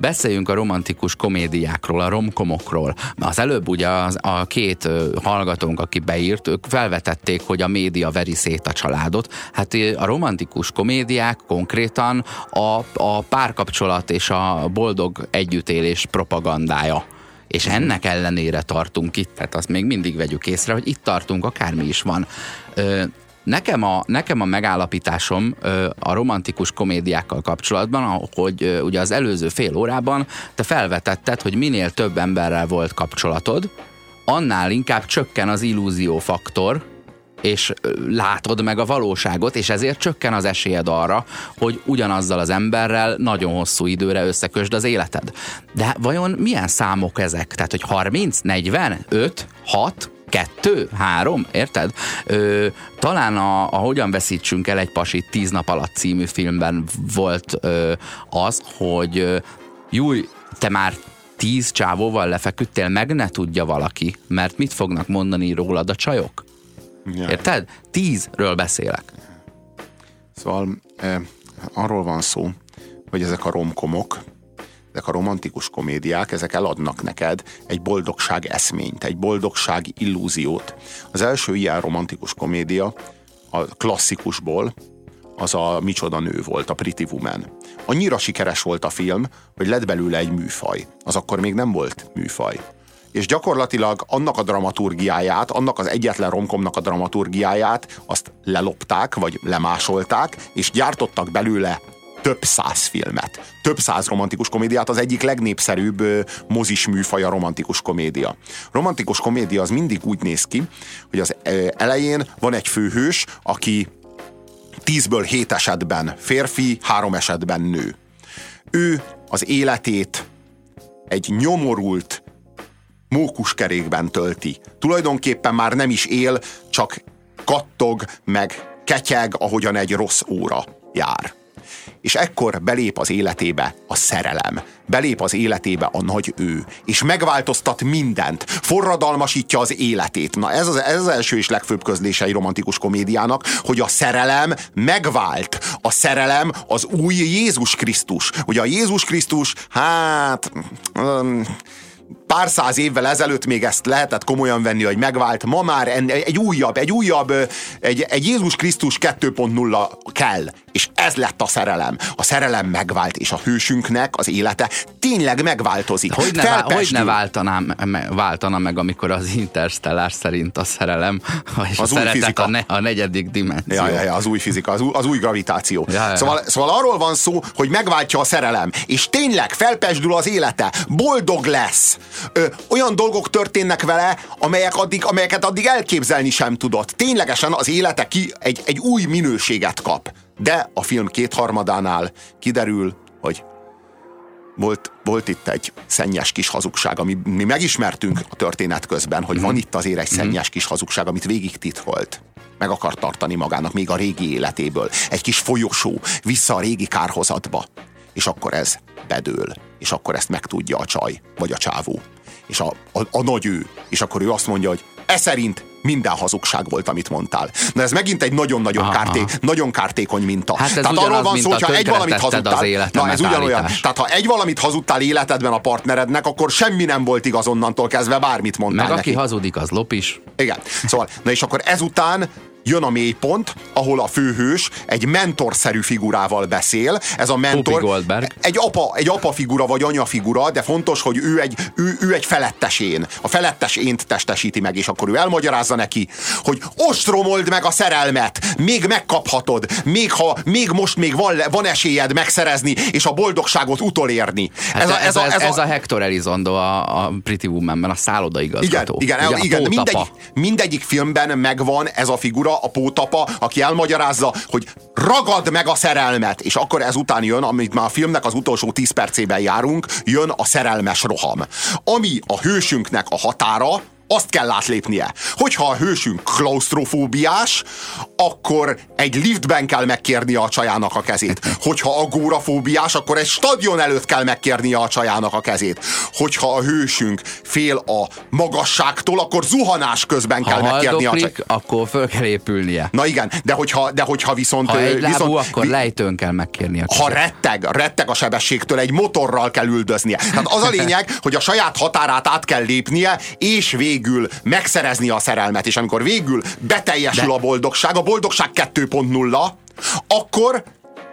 Beszéljünk a romantikus komédiákról, a romkomokról. Az előbb ugye az, a két hallgatónk, aki beírt, ők felvetették, hogy a média veri szét a családot. Hát a romantikus komédiák konkrétan a, a párkapcsolat és a boldog együttélés propagandája és ennek ellenére tartunk itt, tehát azt még mindig vegyük észre, hogy itt tartunk, akármi is van. Ö, Nekem a, nekem a megállapításom a romantikus komédiákkal kapcsolatban, hogy ugye az előző fél órában te felvetetted, hogy minél több emberrel volt kapcsolatod, annál inkább csökken az illúzió faktor, és látod meg a valóságot, és ezért csökken az esélyed arra, hogy ugyanazzal az emberrel nagyon hosszú időre összekösd az életed. De vajon milyen számok ezek? Tehát, hogy 30, 40, 5, 6, kettő, három, érted? Ö, talán a, a Hogyan veszítsünk el egy pasit tíz nap alatt című filmben volt ö, az, hogy ö, Júj, te már tíz csávóval lefeküdtél, meg ne tudja valaki, mert mit fognak mondani rólad a csajok? Ja. Érted? Tízről beszélek. Szóval eh, arról van szó, hogy ezek a romkomok, ezek a romantikus komédiák, ezek eladnak neked egy boldogság eszményt, egy boldogság illúziót. Az első ilyen romantikus komédia a klasszikusból az a Micsoda nő volt, a Pretty Woman. Annyira sikeres volt a film, hogy lett belőle egy műfaj. Az akkor még nem volt műfaj és gyakorlatilag annak a dramaturgiáját, annak az egyetlen romkomnak a dramaturgiáját azt lelopták, vagy lemásolták, és gyártottak belőle több száz filmet, több száz romantikus komédiát, az egyik legnépszerűbb mozis műfaj romantikus komédia. Romantikus komédia az mindig úgy néz ki, hogy az elején van egy főhős, aki tízből hét esetben férfi, három esetben nő. Ő az életét egy nyomorult, mókuskerékben tölti. Tulajdonképpen már nem is él, csak kattog, meg ketyeg, ahogyan egy rossz óra jár. És ekkor belép az életébe a szerelem. Belép az életébe a nagy ő. És megváltoztat mindent. Forradalmasítja az életét. Na ez az, ez az első és legfőbb közlése egy romantikus komédiának, hogy a szerelem megvált. A szerelem az új Jézus Krisztus. Ugye a Jézus Krisztus, hát... Um, pár száz évvel ezelőtt még ezt lehetett komolyan venni, hogy megvált, ma már egy újabb, egy újabb, egy, egy Jézus Krisztus 2.0 kell, és ez lett a szerelem. A szerelem megvált, és a hősünknek az élete tényleg megváltozik. Hogy ne, vál, hogy ne váltaná, váltana meg, amikor az Interstellar szerint a szerelem, és az a új fizika. A, ne, a negyedik dimenzió. Ja, ja, ja, az új fizika, az új, az új gravitáció. Ja, ja. Szóval, szóval arról van szó, hogy megváltja a szerelem, és tényleg felpesdül az élete, boldog lesz, ö, olyan dolgok történnek vele, amelyek addig, amelyeket addig elképzelni sem tudott. Ténylegesen az élete ki egy, egy új minőséget kap. De a film kétharmadánál kiderül, hogy volt, volt itt egy szennyes kis hazugság, ami mi megismertünk a történet közben, hogy mm. van itt azért egy mhm. szennyes kis hazugság, amit végig titkolt. Meg akar tartani magának még a régi életéből. Egy kis folyosó vissza a régi kárhozatba. És akkor ez bedől. És akkor ezt megtudja a csaj, vagy a csávó és a, a, a nagy ő, és akkor ő azt mondja, hogy e szerint minden hazugság volt, amit mondtál. Na ez megint egy nagyon-nagyon kárté, nagyon kártékony minta. Hát Tehát arról van szó, hogyha egy valamit hazudtál, na ez ugyanolyan. Tehát ha egy valamit hazudtál életedben a partnerednek, akkor semmi nem volt igaz onnantól kezdve, bármit mondtál Meg neki. aki hazudik, az lop is. Igen. Szóval, na és akkor ezután jön a mélypont, ahol a főhős egy mentorszerű figurával beszél. Ez a mentor egy apa, egy apa figura vagy anya figura, de fontos, hogy ő egy, ő, ő egy felettesén. A felettes ént testesíti meg, és akkor ő elmagyarázza neki, hogy ostromold meg a szerelmet, még megkaphatod, még ha még most még van, van esélyed megszerezni, és a boldogságot utolérni. Hát ez, a, ez, a, ez, a, ez a Hector Elizondo a, a Pretty Woman-ben, a szállodaigazgató. Igen, igen, igen mindegy, mindegyik filmben megvan ez a figura, figura, a pótapa, aki elmagyarázza, hogy ragad meg a szerelmet, és akkor ezután jön, amit már a filmnek az utolsó 10 percében járunk, jön a szerelmes roham. Ami a hősünknek a határa, azt kell átlépnie. Hogyha a hősünk klaustrofóbiás, akkor egy liftben kell megkérnie a csajának a kezét. Hogyha agórafóbiás, akkor egy stadion előtt kell megkérnie a csajának a kezét. Hogyha a hősünk fél a magasságtól, akkor zuhanás közben kell ha megkérnie a csajának. akkor föl kell épülnie. Na igen, de hogyha, de hogyha viszont... Ha egy lábú, viszont, akkor lejtőn kell megkérni a kezét. Ha retteg, retteg a sebességtől, egy motorral kell üldöznie. Tehát az a lényeg, hogy a saját határát át kell lépnie, és végül megszerezni a szerelmet. És amikor végül beteljesül de... a boldogság, a boldogság 2.0, akkor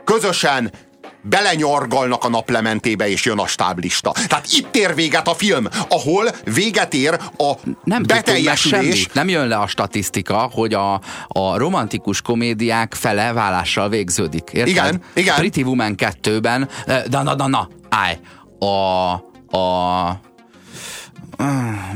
közösen belenyargalnak a naplementébe, és jön a stáblista. Tehát itt ér véget a film, ahol véget ér a nem beteljesülés. Nem jön le a statisztika, hogy a, a romantikus komédiák fele vállással végződik. Érted? Igen, igen. A Pretty Woman 2-ben, na, na, na, na, állj, a, a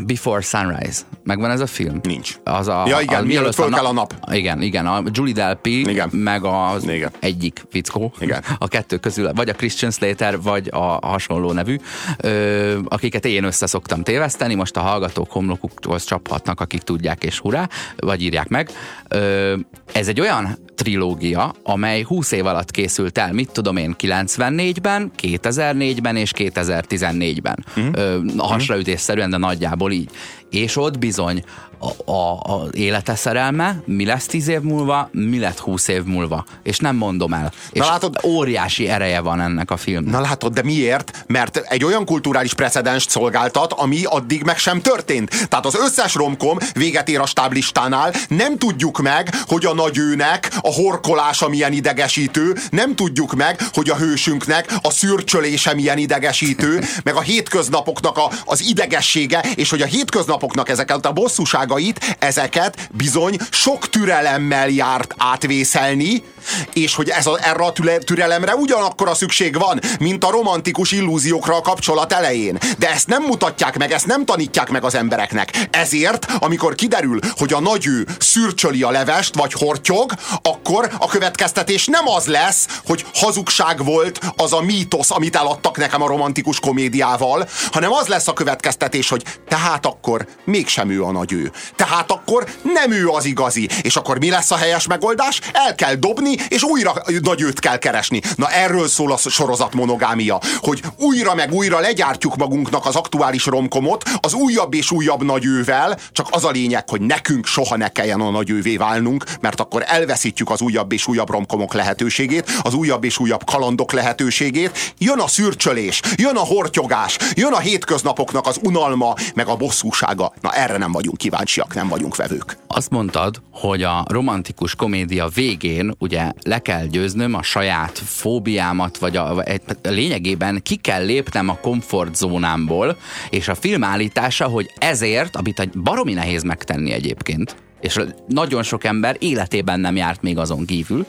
Before Sunrise. Megvan ez a film? Nincs. Az a, ja igen, mielőtt föl kell a nap. Igen, igen. A Julie Delpy, igen. meg az igen. egyik fickó. Igen. A kettő közül, vagy a Christian Slater, vagy a hasonló nevű, ö, akiket én össze szoktam téveszteni, most a hallgatók homlokukhoz csaphatnak, akik tudják, és hurrá, vagy írják meg. Ö, ez egy olyan trilógia, amely 20 év alatt készült el, mit tudom én, 94-ben, 2004-ben és 2014-ben. Uh-huh. Ö, hasraütésszerűen, de nagyjából így. És ott bizony a, a, a élete szerelme, mi lesz tíz év múlva, mi lett húsz év múlva. És nem mondom el. És Na látod, óriási ereje van ennek a filmnek. Na látod, de miért? Mert egy olyan kulturális precedenst szolgáltat, ami addig meg sem történt. Tehát az összes romkom véget ér a stáblistánál, nem tudjuk meg, hogy a nagyőnek a horkolása milyen idegesítő, nem tudjuk meg, hogy a hősünknek a szürcsölése milyen idegesítő, meg a hétköznapoknak a, az idegessége, és hogy a hétköznapoknak ezeket a bosszúság tulajdonságait, ezeket bizony sok türelemmel járt átvészelni, és hogy ez a, erre a türelemre ugyanakkor a szükség van, mint a romantikus illúziókra a kapcsolat elején. De ezt nem mutatják meg, ezt nem tanítják meg az embereknek. Ezért, amikor kiderül, hogy a nagyő szürcsöli a levest, vagy hortyog, akkor a következtetés nem az lesz, hogy hazugság volt az a mítosz, amit eladtak nekem a romantikus komédiával, hanem az lesz a következtetés, hogy tehát akkor mégsem ő a nagyő. Tehát akkor nem ő az igazi. És akkor mi lesz a helyes megoldás? El kell dobni, és újra nagy őt kell keresni. Na erről szól a sorozat monogámia, hogy újra meg újra legyártjuk magunknak az aktuális romkomot, az újabb és újabb nagyővel, csak az a lényeg, hogy nekünk soha ne kelljen a nagyővé válnunk, mert akkor elveszítjük az újabb és újabb romkomok lehetőségét, az újabb és újabb kalandok lehetőségét. Jön a szürcsölés, jön a hortyogás, jön a hétköznapoknak az unalma, meg a bosszúsága. Na erre nem vagyunk kíváncsi kíváncsiak, nem vagyunk vevők. Azt mondtad, hogy a romantikus komédia végén ugye le kell győznöm a saját fóbiámat, vagy a, a, a lényegében ki kell lépnem a komfortzónámból, és a film állítása, hogy ezért, amit egy baromi nehéz megtenni egyébként, és nagyon sok ember életében nem járt még azon kívül,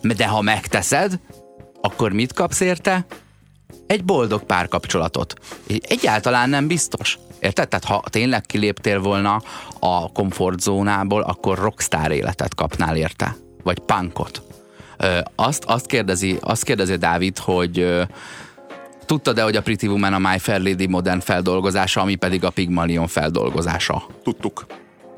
de ha megteszed, akkor mit kapsz érte? Egy boldog párkapcsolatot. Egyáltalán nem biztos. Érted? Tehát ha tényleg kiléptél volna a komfortzónából, akkor rockstar életet kapnál érte. Vagy punkot. Azt, azt, kérdezi, azt kérdezi Dávid, hogy ö, Tudtad-e, hogy a Pretty Woman a My Fair Lady modern feldolgozása, ami pedig a Pygmalion feldolgozása? Tudtuk.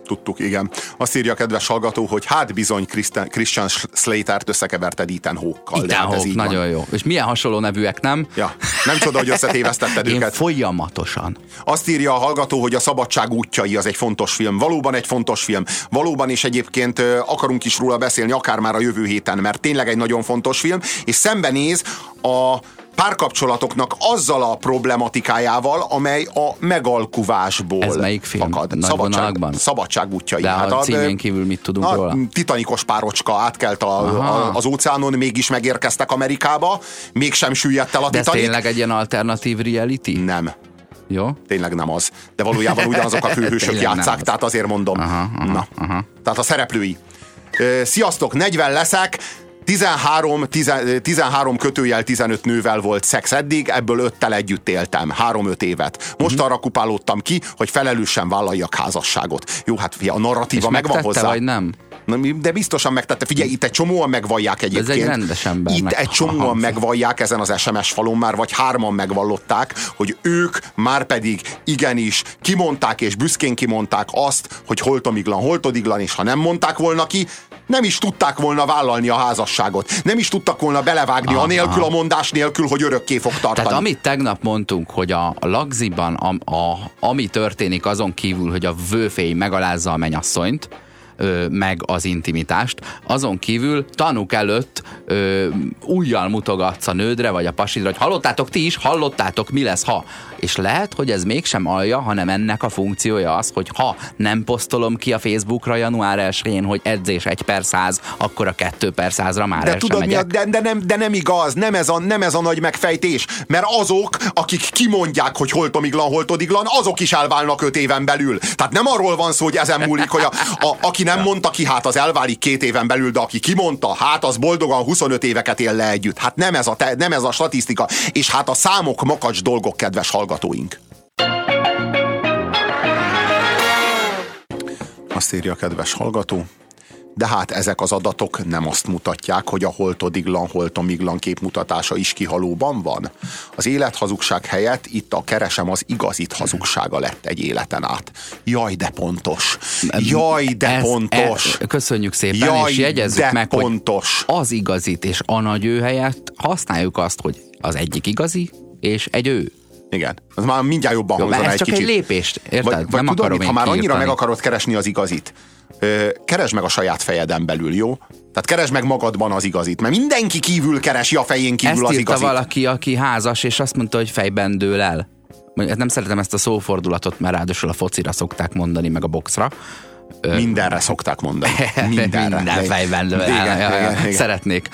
Tudtuk, igen. Azt írja a kedves hallgató, hogy hát bizony Christian, Christian Slater-t összekeverted Ethan Hawke-kal. Ethan Hawke, nagyon van. jó. És milyen hasonló nevűek, nem? Ja, nem csoda, hogy összetévesztetted (laughs) Én őket. folyamatosan. Azt írja a hallgató, hogy a Szabadság útjai az egy fontos film. Valóban egy fontos film. Valóban is egyébként akarunk is róla beszélni, akár már a jövő héten, mert tényleg egy nagyon fontos film, és szembenéz a párkapcsolatoknak azzal a problematikájával, amely a megalkuvásból Ez melyik film? fakad. Nagy szabadság, szabadság útjai. De hát a címén kívül mit tudunk a róla? Titanikos párocska átkelt a, a, az óceánon, mégis megérkeztek Amerikába, mégsem süllyedt el a De Titanic. tényleg egy ilyen alternatív reality? Nem. Jó? Tényleg nem az. De valójában ugyanazok a főhősök játszák, tehát azért mondom. Aha, aha, Na. aha. Tehát a szereplői. Sziasztok, 40 leszek, 13, 10, 13 kötőjel 15 nővel volt szex eddig, ebből 5-tel együtt éltem, 3-5 évet. Most mm-hmm. arra kupálódtam ki, hogy felelősen vállaljak házasságot. Jó, hát fia, a narratíva megvan hozzá. vagy nem? De biztosan megtette. Figyelj, itt egy csomóan megvallják egyébként. Ez egy rendes ember. Itt egy csomóan megvallják ezen az SMS falon már, vagy hárman megvallották, hogy ők már pedig igenis kimondták és büszkén kimondták azt, hogy holtomiglan, holtodiglan, és ha nem mondták volna ki, nem is tudták volna vállalni a házasságot. Nem is tudtak volna belevágni Aha. anélkül a mondás nélkül, hogy örökké fog tartani. Tehát amit tegnap mondtunk, hogy a lagziban, a, a, ami történik azon kívül, hogy a vőfély megalázza a menyasszonyt, ö, meg az intimitást. Azon kívül tanúk előtt ö, újjal mutogatsz a nődre, vagy a pasidra, hogy hallottátok ti is, hallottátok, mi lesz, ha. És lehet, hogy ez mégsem alja, hanem ennek a funkciója az, hogy ha nem posztolom ki a Facebookra január 1-én, hogy edzés 1 per 100, akkor a 2 per 100-ra már de tudod, mi a, de, de, nem, de nem igaz, nem ez, a, nem ez a nagy megfejtés, mert azok, akik kimondják, hogy holtomiglan, holtodiglan, azok is elválnak 5 éven belül. Tehát nem arról van szó, hogy ezen múlik, hogy a, a, aki nem mondta ki, hát az elválik két éven belül, de aki kimondta, hát az boldogan 25 éveket él le együtt. Hát nem ez a, te, nem ez a statisztika. És hát a számok makacs dolgok, kedves hallgatóink. Azt írja a kedves hallgató, de hát ezek az adatok nem azt mutatják, hogy a holtodiglan, holtomiglan képmutatása is kihalóban van. Az élethazugság helyett itt a keresem az igazit hazugsága lett egy életen át. Jaj, de pontos. Jaj, de Ez, pontos. E, köszönjük szépen, Jaj, és jegyezzük meg, pontos. hogy az igazit és a nagy ő helyett használjuk azt, hogy az egyik igazi, és egy ő. Igen. Az már mindjárt jobban Jó, hangzana egy csak kicsit. egy lépést, érted? Vagy, vagy nem tudod, mit, ha már annyira meg akarod keresni az igazit, keresd meg a saját fejeden belül, jó? Tehát keresd meg magadban az igazit, mert mindenki kívül keresi a fején kívül ezt az igazit. valaki, aki házas, és azt mondta, hogy fejben dől el. Nem szeretem ezt a szófordulatot, mert ráadásul a focira szokták mondani, meg a boxra. Mindenre szokták mondani. (laughs) Mindenre. Minden fejben el. Igen, igen, igen. Szeretnék.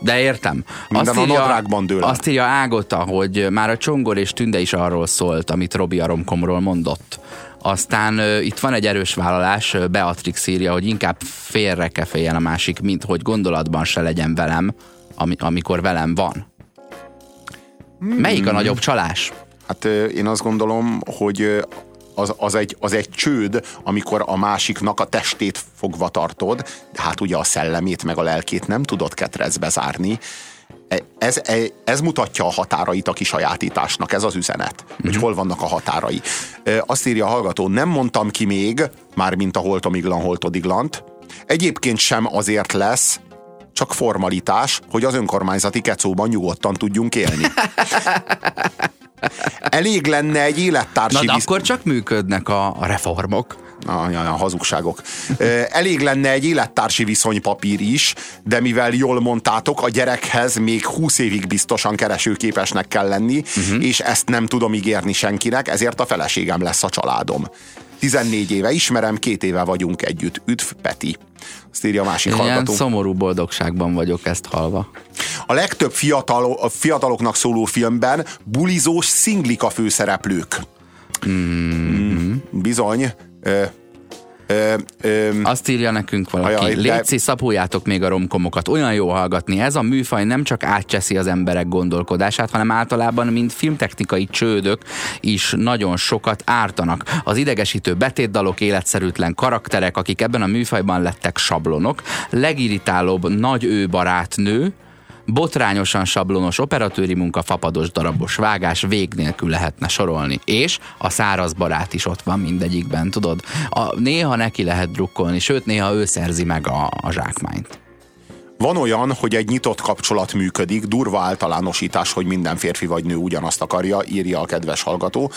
De értem. Minden azt a nadrágban dől Azt írja Ágota, hogy már a Csongor és Tünde is arról szólt, amit Robi a romkomról mondott aztán uh, itt van egy erős vállalás, Beatrix írja, hogy inkább félre kell a másik, mint hogy gondolatban se legyen velem, ami, amikor velem van. Hmm. Melyik a nagyobb csalás? Hát én azt gondolom, hogy az, az, egy, az egy csőd, amikor a másiknak a testét fogva tartod, de hát ugye a szellemét meg a lelkét nem tudod ketrecbe zárni, ez, ez mutatja a határait a kisajátításnak, ez az üzenet, mm-hmm. hogy mhm. hol vannak a határai. Azt írja a hallgató, nem mondtam ki még, már mint a holtomiglan, holtodiglant, egyébként sem azért lesz, csak formalitás, hogy az önkormányzati kecóban nyugodtan tudjunk élni. (laughs) Elég lenne egy élettársi... Na, de akkor csak működnek a, a reformok a, a, a hazugságok. Elég lenne egy élettársi viszonypapír is, de mivel jól mondtátok, a gyerekhez még 20 évig biztosan keresőképesnek kell lenni, uh-huh. és ezt nem tudom ígérni senkinek, ezért a feleségem lesz a családom. 14 éve ismerem, két éve vagyunk együtt. Üdv, Peti. Azt írja a másik Ilyen hallgató. szomorú boldogságban vagyok ezt halva. A legtöbb fiatal, a fiataloknak szóló filmben bulizós szinglik a főszereplők. Mm-hmm. Bizony. Ö, Ö, Azt írja nekünk valaki, ajaj, létszi, de... szapuljátok még a romkomokat, olyan jó hallgatni. Ez a műfaj nem csak átcseszi az emberek gondolkodását, hanem általában, mint filmtechnikai csődök is nagyon sokat ártanak. Az idegesítő betétdalok, életszerűtlen karakterek, akik ebben a műfajban lettek sablonok, legirritálóbb nagy ő barátnő, botrányosan sablonos operatőri munka, fapados darabos vágás, vég nélkül lehetne sorolni. És a száraz barát is ott van mindegyikben, tudod? A, néha neki lehet drukkolni, sőt néha ő szerzi meg a, a zsákmányt. Van olyan, hogy egy nyitott kapcsolat működik, durva általánosítás, hogy minden férfi vagy nő ugyanazt akarja, írja a kedves hallgató.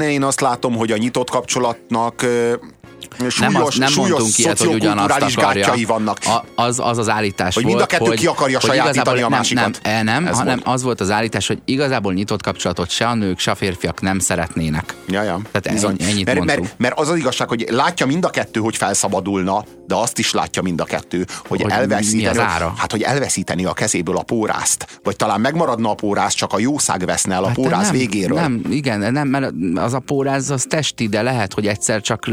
Én azt látom, hogy a nyitott kapcsolatnak súlyos, nem, az, nem mondtunk ilyet, hogy ugyanazt akarja. vannak. A, az, az az állítás hogy volt, mind a kettő hogy, ki akarja sajátítani a másikat. Nem, nem, nem hanem volt. az volt az állítás, hogy igazából nyitott kapcsolatot se a nők, se a férfiak nem szeretnének. Ja, ja. Tehát Bizony. ennyit mert, mert, mert, az az igazság, hogy látja mind a kettő, hogy felszabadulna, de azt is látja mind a kettő, hogy, hogy elveszíteni, mi az ára? Hát, hogy elveszíteni a kezéből a pórázt. Vagy talán megmaradna a pórász, csak a jószág veszne el a hát pórász nem, végéről. Nem, igen, nem, mert az a póráz az testi, de lehet, hogy egyszer csak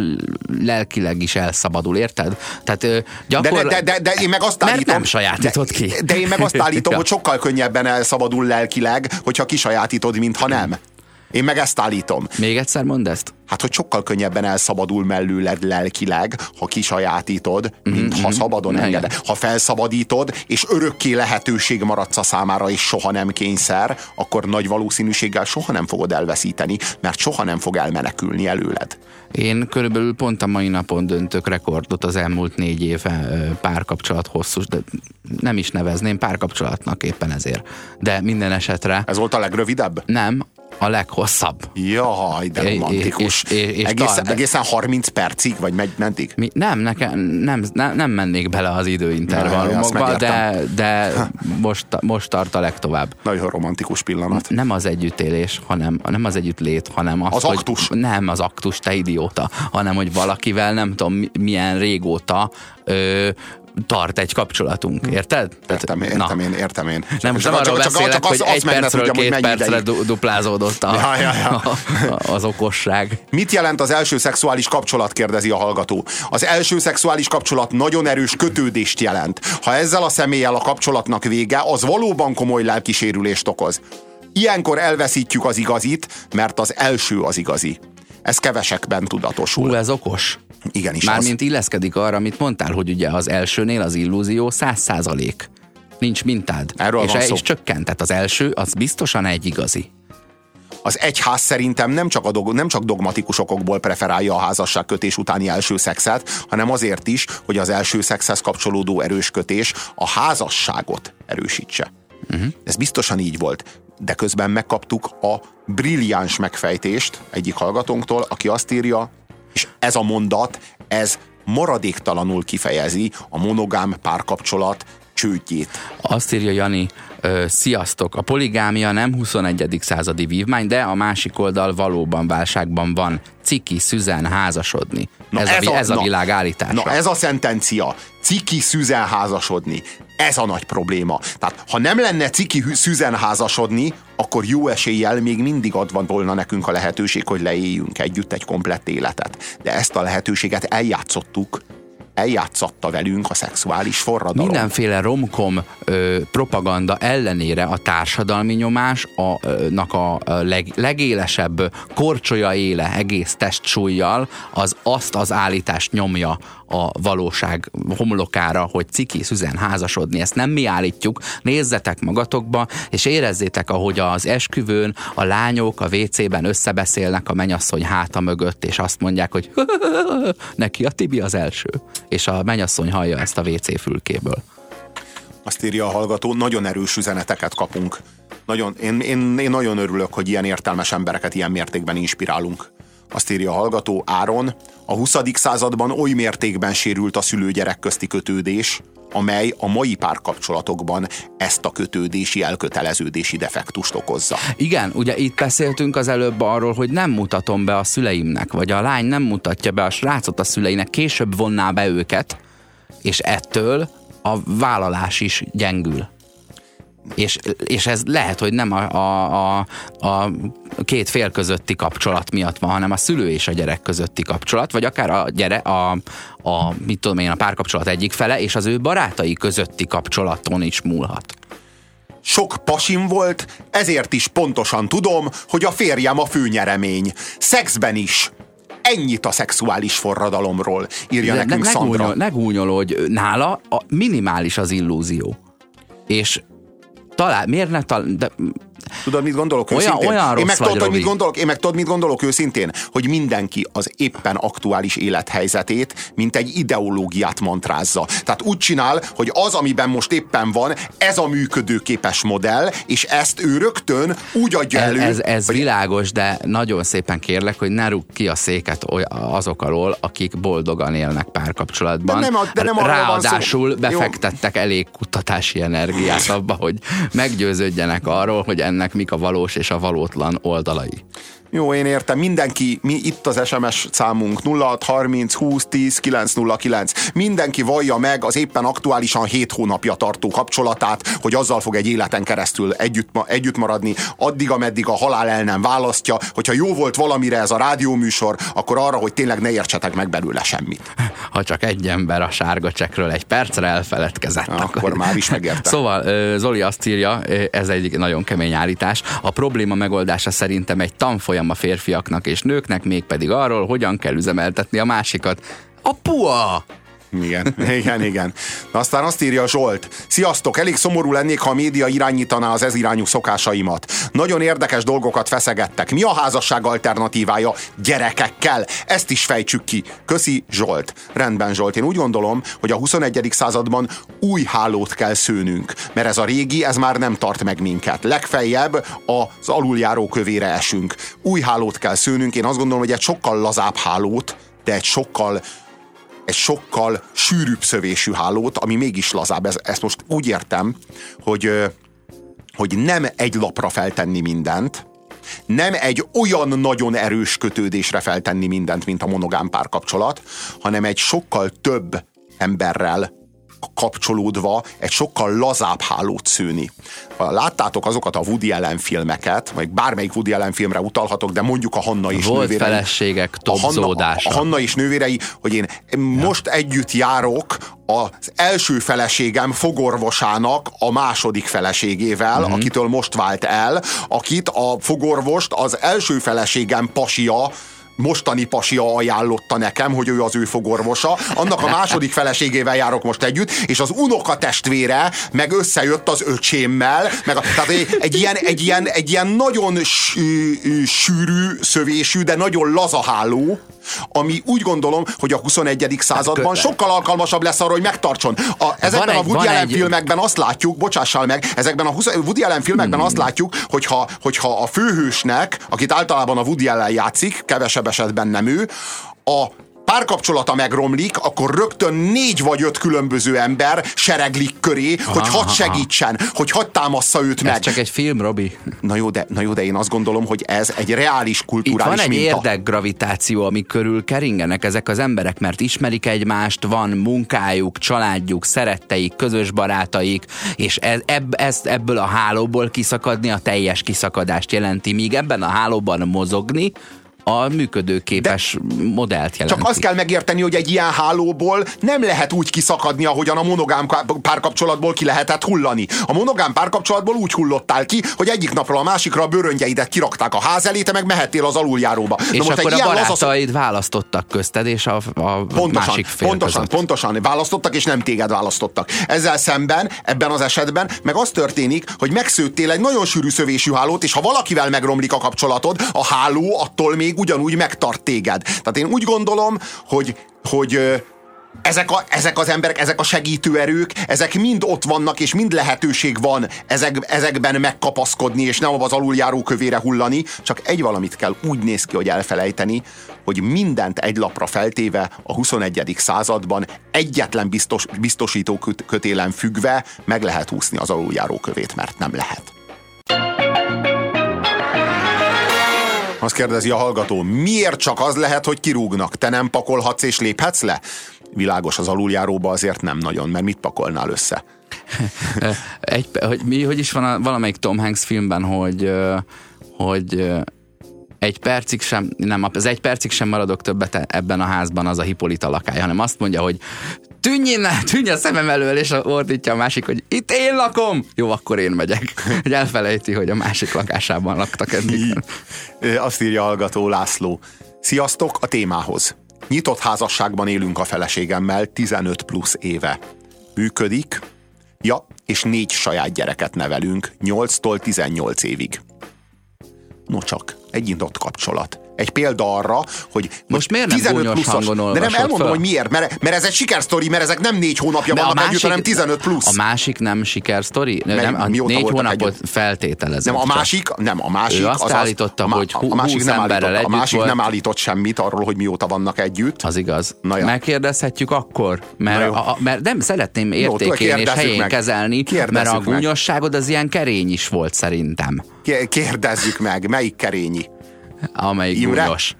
lelkileg is elszabadul, érted? Tehát gyakor... de, de, de, de, én meg azt állítom... Mert nem sajátított ki. De én meg azt (laughs) állítom, hogy sokkal könnyebben elszabadul lelkileg, hogyha kisajátítod, mint ha nem. Én meg ezt állítom. Még egyszer mondd ezt? Hát, hogy sokkal könnyebben elszabadul mellőled lelkileg, ha kisajátítod, mint mm-hmm. ha mhm. szabadon mm-hmm. engeded. Ha felszabadítod, és örökké lehetőség maradsz a számára, és soha nem kényszer, akkor nagy valószínűséggel soha nem fogod elveszíteni, mert soha nem fog elmenekülni előled. Én körülbelül pont a mai napon döntök rekordot az elmúlt négy éve párkapcsolat hosszú, de nem is nevezném párkapcsolatnak éppen ezért. De minden esetre... Ez volt a legrövidebb? Nem, a leghosszabb. Jaj, de romantikus. És, és, és egészen, de, egészen 30 percig, vagy megy, mentig? Mi, nem, nekem, nem, nem, nem mennék bele az időintervallumokba, de, de (laughs) most, most tart a legtovább. Nagyon romantikus pillanat. Nem az együttélés, hanem nem az együttlét, hanem az, az hogy, aktus. Nem az aktus, te idióta, hanem hogy valakivel nem tudom milyen régóta ö, tart egy kapcsolatunk, hm. érted? Értem, értem Na. én, értem én. Nem, most nem arról beszélek, csak, csak az, hogy egy percről tudjam, két percre ideig. duplázódott a, ja, ja, ja. (laughs) A, az okosság. Mit jelent az első szexuális kapcsolat, kérdezi a hallgató. Az első szexuális kapcsolat nagyon erős kötődést jelent. Ha ezzel a személlyel a kapcsolatnak vége, az valóban komoly lelkisérülést okoz. Ilyenkor elveszítjük az igazit, mert az első az igazi. Ez kevesekben tudatosul. Hú, ez okos. Igenis Mármint az. illeszkedik arra, amit mondtál, hogy ugye az elsőnél az illúzió száz százalék. Nincs mintád. Erről és, van szó. és csökkent. Tehát az első, az biztosan egy igazi. Az egyház szerintem nem csak, a dog, nem csak dogmatikus okokból preferálja a házasságkötés utáni első szexet, hanem azért is, hogy az első szexhez kapcsolódó erős kötés a házasságot erősítse. Uh-huh. Ez biztosan így volt. De közben megkaptuk a brilliáns megfejtést egyik hallgatónktól, aki azt írja, ez a mondat, ez maradéktalanul kifejezi a monogám párkapcsolat csődjét. Azt írja Jani, ö, sziasztok, a poligámia nem 21. századi vívmány, de a másik oldal valóban válságban van. Ciki, szüzen, házasodni. Na ez, ez, a, a, ez a világ állítása. Na ez a szentencia. Ciki, szüzen, házasodni. Ez a nagy probléma. Tehát, ha nem lenne ciki szüzen házasodni, akkor jó eséllyel még mindig adva volna nekünk a lehetőség, hogy leéljünk együtt egy komplett életet. De ezt a lehetőséget eljátszottuk, eljátszatta velünk a szexuális forradalom. Mindenféle romkom ö, propaganda ellenére a társadalmi nyomásnak a, a leg, legélesebb korcsolya éle egész testsúlyjal az azt az állítást nyomja a valóság homlokára, hogy ciki szüzen házasodni. Ezt nem mi állítjuk, nézzetek magatokba, és érezzétek, ahogy az esküvőn a lányok a WC-ben összebeszélnek a menyasszony háta mögött, és azt mondják, hogy (laughs) neki a Tibi az első. És a menyasszony hallja ezt a WC fülkéből. Azt írja a hallgató, nagyon erős üzeneteket kapunk. Nagyon, én, én, én nagyon örülök, hogy ilyen értelmes embereket ilyen mértékben inspirálunk. Azt írja a hallgató Áron, a 20. században oly mértékben sérült a szülő-gyerek közti kötődés, amely a mai párkapcsolatokban ezt a kötődési, elköteleződési defektust okozza. Igen, ugye itt beszéltünk az előbb arról, hogy nem mutatom be a szüleimnek, vagy a lány nem mutatja be a srácot a szüleinek, később vonná be őket, és ettől a vállalás is gyengül. És, és ez lehet, hogy nem a, a, a, a két fél közötti kapcsolat miatt van, hanem a szülő és a gyerek közötti kapcsolat, vagy akár a, gyere, a, a, mit tudom én, a párkapcsolat egyik fele, és az ő barátai közötti kapcsolaton is múlhat. Sok pasim volt, ezért is pontosan tudom, hogy a férjem a főnyeremény. Szexben is. Ennyit a szexuális forradalomról, írja De nekünk ne, ne Szandra. Ne gúnyolódj, nála a minimális az illúzió. És talán, miért ne talán, de Tudod, mit gondolok olyan, őszintén? Olyan én meg tudod, mit gondolok, én meg tudod, mit gondolok őszintén? Hogy mindenki az éppen aktuális élethelyzetét, mint egy ideológiát mantrázza. Tehát úgy csinál, hogy az, amiben most éppen van, ez a működőképes modell, és ezt ő rögtön úgy adja elő. Ez, ez, ez hogy... világos, de nagyon szépen kérlek, hogy ne rúg ki a széket azok alól, akik boldogan élnek párkapcsolatban. De nem, de nem Ráadásul befektettek Jó. elég kutatási energiát abba, hogy meggyőződjenek arról, hogy ennek mik a valós és a valótlan oldalai. Jó, én értem. Mindenki, mi itt az SMS számunk 0630 20 10 909. Mindenki vallja meg az éppen aktuálisan 7 hónapja tartó kapcsolatát, hogy azzal fog egy életen keresztül együtt, együtt maradni, addig, ameddig a halál el nem választja. Hogyha jó volt valamire ez a rádióműsor, akkor arra, hogy tényleg ne értsetek meg belőle semmit. Ha csak egy ember a sárga csekről egy percre elfeledkezett. Akkor, akkor már is megérte. Szóval Zoli azt írja, ez egy nagyon kemény állítás, a probléma megoldása szerintem egy tanfolyam a férfiaknak és nőknek, mégpedig arról, hogyan kell üzemeltetni a másikat. A pua! Igen, (laughs) igen, igen. Na aztán azt írja Zsolt. Sziasztok, elég szomorú lennék, ha a média irányítaná az ez irányú szokásaimat. Nagyon érdekes dolgokat feszegettek. Mi a házasság alternatívája? Gyerekekkel. Ezt is fejtsük ki. Köszi, Zsolt. Rendben, Zsolt. Én úgy gondolom, hogy a 21. században új hálót kell szőnünk, mert ez a régi, ez már nem tart meg minket. Legfeljebb az aluljáró kövére esünk. Új hálót kell szőnünk. Én azt gondolom, hogy egy sokkal lazább hálót, de egy sokkal egy sokkal sűrűbb szövésű hálót, ami mégis lazább. Ez, ezt most úgy értem, hogy, hogy nem egy lapra feltenni mindent, nem egy olyan nagyon erős kötődésre feltenni mindent, mint a monogám párkapcsolat, hanem egy sokkal több emberrel kapcsolódva egy sokkal lazább hálót szőni. Láttátok azokat a Woody Allen filmeket, vagy bármelyik Woody Allen filmre utalhatok, de mondjuk a Hanna és Volt nővérei. feleségek a Hanna, a Hanna és nővérei, hogy én most együtt járok az első feleségem fogorvosának a második feleségével, mm-hmm. akitől most vált el, akit a fogorvost az első feleségem pasia mostani pasia ajánlotta nekem, hogy ő az ő fogorvosa. Annak a második feleségével járok most együtt, és az unoka testvére meg összejött az öcsémmel, meg a, tehát egy, egy, ilyen, egy, ilyen, egy ilyen nagyon sűrű szövésű, de nagyon lazaháló, ami úgy gondolom, hogy a 21. században sokkal alkalmasabb lesz arra, hogy megtartson. A, ezekben egy, a Woody Allen egy... filmekben azt látjuk, bocsással meg, ezekben a 20, Woody Allen filmekben hmm. azt látjuk, hogyha, hogyha a főhősnek, akit általában a Woody Allen játszik, kevesebb esetben nem ő, a párkapcsolata megromlik, akkor rögtön négy vagy öt különböző ember sereglik köré, aha, hogy hadd segítsen, hogy hadd támassza őt ez meg. csak egy film, Robi. Na jó, de, na jó, de én azt gondolom, hogy ez egy reális kulturális Itt van egy minta. érdekgravitáció, ami körül keringenek ezek az emberek, mert ismerik egymást, van munkájuk, családjuk, szeretteik, közös barátaik, és ez, ebb, ez, ebből a hálóból kiszakadni a teljes kiszakadást jelenti, míg ebben a hálóban mozogni, a működőképes De modellt jelenti. Csak azt kell megérteni, hogy egy ilyen hálóból nem lehet úgy kiszakadni, ahogyan a monogám párkapcsolatból ki lehetett hullani. A monogám párkapcsolatból úgy hullottál ki, hogy egyik napról a másikra a bőröngyeidet kirakták a ház elé, te meg mehettél az aluljáróba. És most akkor egy a barátaid lazasz... választottak közted, és a, a pontosan, másik fél Pontosan, között. pontosan választottak, és nem téged választottak. Ezzel szemben, ebben az esetben meg az történik, hogy megszőttél egy nagyon sűrű szövésű hálót, és ha valakivel megromlik a kapcsolatod, a háló attól még ugyanúgy megtart téged. Tehát én úgy gondolom, hogy, hogy ezek, a, ezek az emberek, ezek a segítőerők, ezek mind ott vannak, és mind lehetőség van ezek, ezekben megkapaszkodni, és nem az aluljáró kövére hullani, csak egy valamit kell úgy néz ki, hogy elfelejteni, hogy mindent egy lapra feltéve a 21. században egyetlen biztos, biztosító kötélen függve meg lehet úszni az aluljáró kövét, mert nem lehet. Azt kérdezi a hallgató, miért csak az lehet, hogy kirúgnak? Te nem pakolhatsz és léphetsz le? Világos az aluljáróba azért nem nagyon, mert mit pakolnál össze? (laughs) Egy, hogy, mi, hogy is van a, valamelyik Tom Hanks filmben, hogy, hogy egy percig sem, nem, az egy percig sem maradok többet ebben a házban az a Hipolita lakály, hanem azt mondja, hogy tűnjön, (laughs) tűnj a szemem elől, és ordítja a másik, hogy itt én lakom. Jó, akkor én megyek. (laughs) Hogy elfelejti, hogy a másik lakásában laktak eddig. Azt írja hallgató László. Sziasztok a témához. Nyitott házasságban élünk a feleségemmel 15 plusz éve. Működik, ja, és négy saját gyereket nevelünk 8-tól 18 évig. No csak, egy nyitott kapcsolat egy példa arra, hogy most miért nem 15 pluszos, De nem elmondom, fel? hogy miért, mert, mert ez egy sikersztori, mert ezek nem négy hónapja de vannak másik, együtt, hanem 15 plusz. A másik nem sikersztori? Nem, a négy hónapot együtt? feltételezett. Nem, a másik, nem, a másik. Ő azt az állította, az, hogy hú, a másik nem állított, A másik volt. nem állított semmit arról, hogy mióta vannak együtt. Az igaz. Na ja. Megkérdezhetjük akkor, mert, a, a, mert nem szeretném értékén és helyén meg. kezelni, mert a gúnyosságod az ilyen kerény is volt szerintem. Kérdezzük meg, melyik kerényi? Amelyik Imre? gúnyos.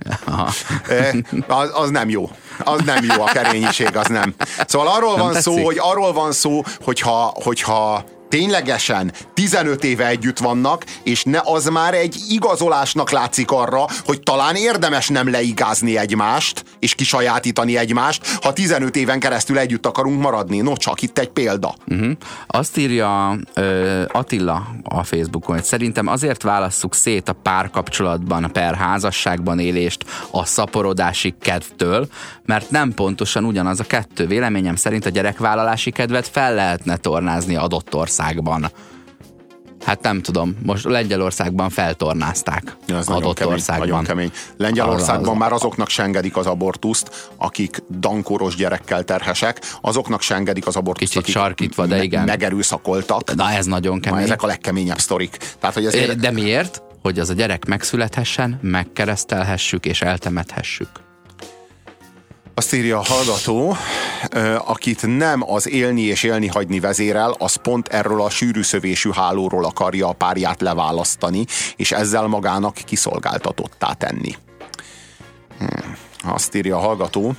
az, az nem jó. Az nem jó, a kerényiség az nem. Szóval arról nem van tetszik? szó, hogy arról van szó, hogyha, hogyha ténylegesen 15 éve együtt vannak, és ne az már egy igazolásnak látszik arra, hogy talán érdemes nem leigázni egymást, és kisajátítani egymást, ha 15 éven keresztül együtt akarunk maradni. No, csak itt egy példa. Uh-huh. Azt írja uh, Attila a Facebookon, hogy szerintem azért válasszuk szét a párkapcsolatban, per házasságban élést a szaporodási kedvtől, mert nem pontosan ugyanaz a kettő. Véleményem szerint a gyerekvállalási kedvet fel lehetne tornázni adott országban. Hát nem tudom, most Lengyelországban feltornázták. Ja, ez adott kemény, országban. Nagyon kemény. Lengyelországban az, az, már azoknak se engedik az abortuszt, akik dankoros gyerekkel terhesek, azoknak se engedik az abortuszt, Kicsit akik sarkítva, de igen. megerőszakoltak. Na ez nagyon kemény. Na, ezek a legkeményebb sztorik. Tehát, hogy ezért... De miért? Hogy az a gyerek megszülethessen, megkeresztelhessük és eltemethessük. Azt írja a hallgató, akit nem az élni és élni hagyni vezérel, az pont erről a sűrű szövésű hálóról akarja a párját leválasztani, és ezzel magának kiszolgáltatottá tenni. Hmm. Azt írja a hallgató,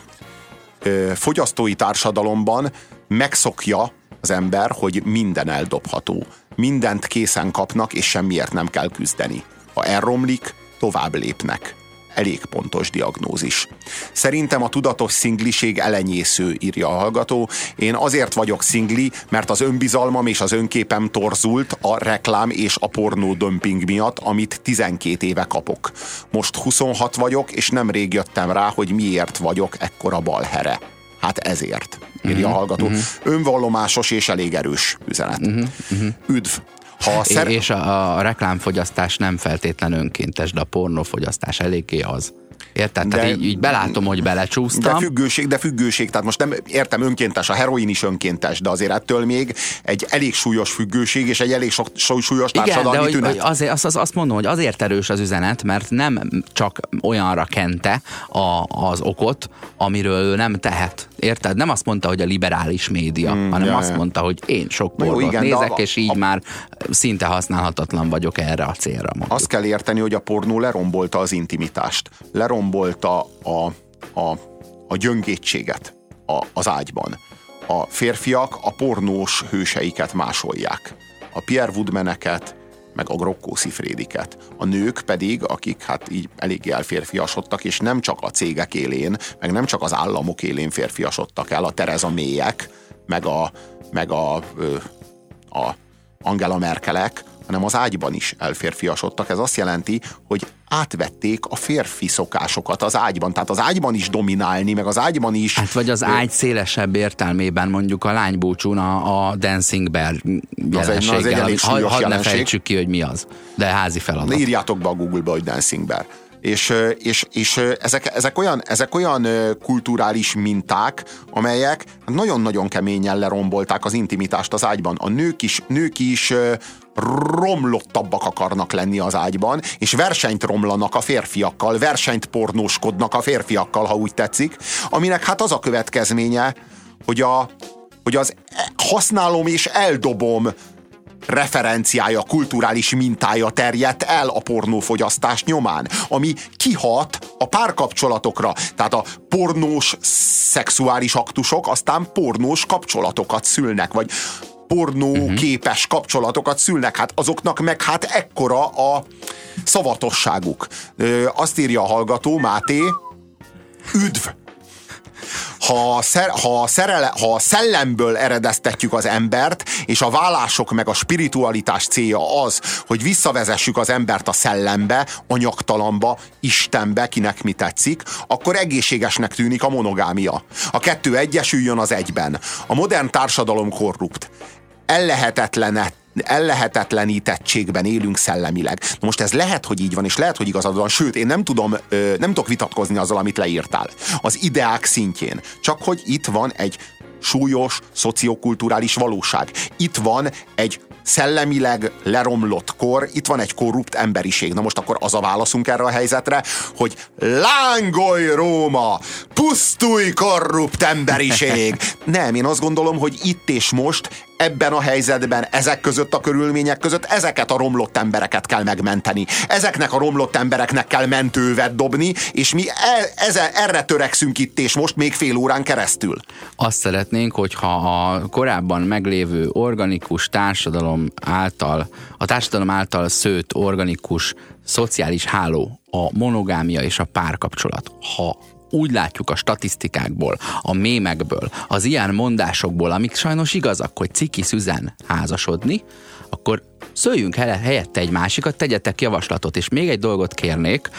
fogyasztói társadalomban megszokja az ember, hogy minden eldobható. Mindent készen kapnak, és semmiért nem kell küzdeni. Ha elromlik, tovább lépnek elég pontos diagnózis. Szerintem a tudatos szingliség elenyésző, írja a hallgató. Én azért vagyok szingli, mert az önbizalmam és az önképem torzult a reklám és a pornó dömping miatt, amit 12 éve kapok. Most 26 vagyok, és nem rég jöttem rá, hogy miért vagyok ekkora balhere. Hát ezért, írja uh-huh, a hallgató. Uh-huh. Önvallomásos és elég erős üzenet. Uh-huh, uh-huh. Üdv! Ha a szer... És a, a reklámfogyasztás nem feltétlen önkéntes, de a pornófogyasztás eléggé az. Érted? De, tehát így, így belátom, hogy belecsúsztam. De függőség, de függőség, tehát most nem értem önkéntes, a heroin is önkéntes, de azért ettől még egy elég súlyos függőség, és egy elég sok, súlyos társadalmi Igen, de tünet. Hogy azért, azt, azt mondom, hogy azért erős az üzenet, mert nem csak olyanra kente a, az okot, amiről ő nem tehet. Érted? Nem azt mondta, hogy a liberális média, mm, hanem ja, azt ja. mondta, hogy én sok pornót nézek, a, és így a, már szinte használhatatlan vagyok erre a célra. Mondjuk. Azt kell érteni, hogy a pornó lerombolta az intimitást. Lerombolta a, a, a gyöngétséget a, az ágyban. A férfiak a pornós hőseiket másolják. A Pierre Woodmaneket, meg a Grokkó Szifrédiket. A nők pedig, akik hát így eléggé elférfiasodtak, és nem csak a cégek élén, meg nem csak az államok élén férfiasodtak el, a Tereza Mélyek, meg a, meg a, a Angela Merkelek, hanem az ágyban is elférfiasodtak. Ez azt jelenti, hogy átvették a férfi szokásokat az ágyban. Tehát az ágyban is dominálni, meg az ágyban is... Hát vagy az ágy szélesebb értelmében mondjuk a lánybúcsún a, a Dancing Bear jelenséggel. Az egy, az egy elég ha, ne fejtsük ki, hogy mi az. De házi feladat. De írjátok be a Google-ba, hogy Dancing Bear. És, és, és ezek, ezek, olyan, ezek olyan kulturális minták, amelyek nagyon-nagyon keményen lerombolták az intimitást az ágyban. A nők is, nők is romlottabbak akarnak lenni az ágyban, és versenyt romlanak a férfiakkal, versenyt pornóskodnak a férfiakkal, ha úgy tetszik, aminek hát az a következménye, hogy, a, hogy az használom és eldobom referenciája, kulturális mintája terjedt el a pornófogyasztás nyomán, ami kihat a párkapcsolatokra. Tehát a pornós szexuális aktusok aztán pornós kapcsolatokat szülnek, vagy pornó uh-huh. képes kapcsolatokat szülnek, hát azoknak meg hát ekkora a szavatosságuk. Ö, azt írja a hallgató, Máté, üdv! Ha szer, ha, szerele, ha a szellemből eredeztetjük az embert, és a vállások meg a spiritualitás célja az, hogy visszavezessük az embert a szellembe, anyagtalamba, Istenbe, kinek mi tetszik, akkor egészségesnek tűnik a monogámia. A kettő egyesüljön az egyben. A modern társadalom korrupt ellehetetlenet ellehetetlenítettségben élünk szellemileg. Na most ez lehet, hogy így van, és lehet, hogy igazad van, sőt, én nem tudom, nem tudok vitatkozni azzal, amit leírtál. Az ideák szintjén. Csak hogy itt van egy súlyos szociokulturális valóság. Itt van egy szellemileg leromlott kor, itt van egy korrupt emberiség. Na most akkor az a válaszunk erre a helyzetre, hogy lángolj Róma, pusztulj korrupt emberiség. (laughs) Nem, én azt gondolom, hogy itt és most ebben a helyzetben, ezek között a körülmények között ezeket a romlott embereket kell megmenteni. Ezeknek a romlott embereknek kell mentővet dobni, és mi e, eze, erre törekszünk itt, és most még fél órán keresztül. Azt szeretnénk, hogyha a korábban meglévő organikus társadalom által, a társadalom által szőtt organikus szociális háló, a monogámia és a párkapcsolat, ha úgy látjuk a statisztikákból, a mémekből, az ilyen mondásokból, amik sajnos igazak, hogy ciki szüzen házasodni, akkor szöljünk helyette egy másikat, tegyetek javaslatot, és még egy dolgot kérnék,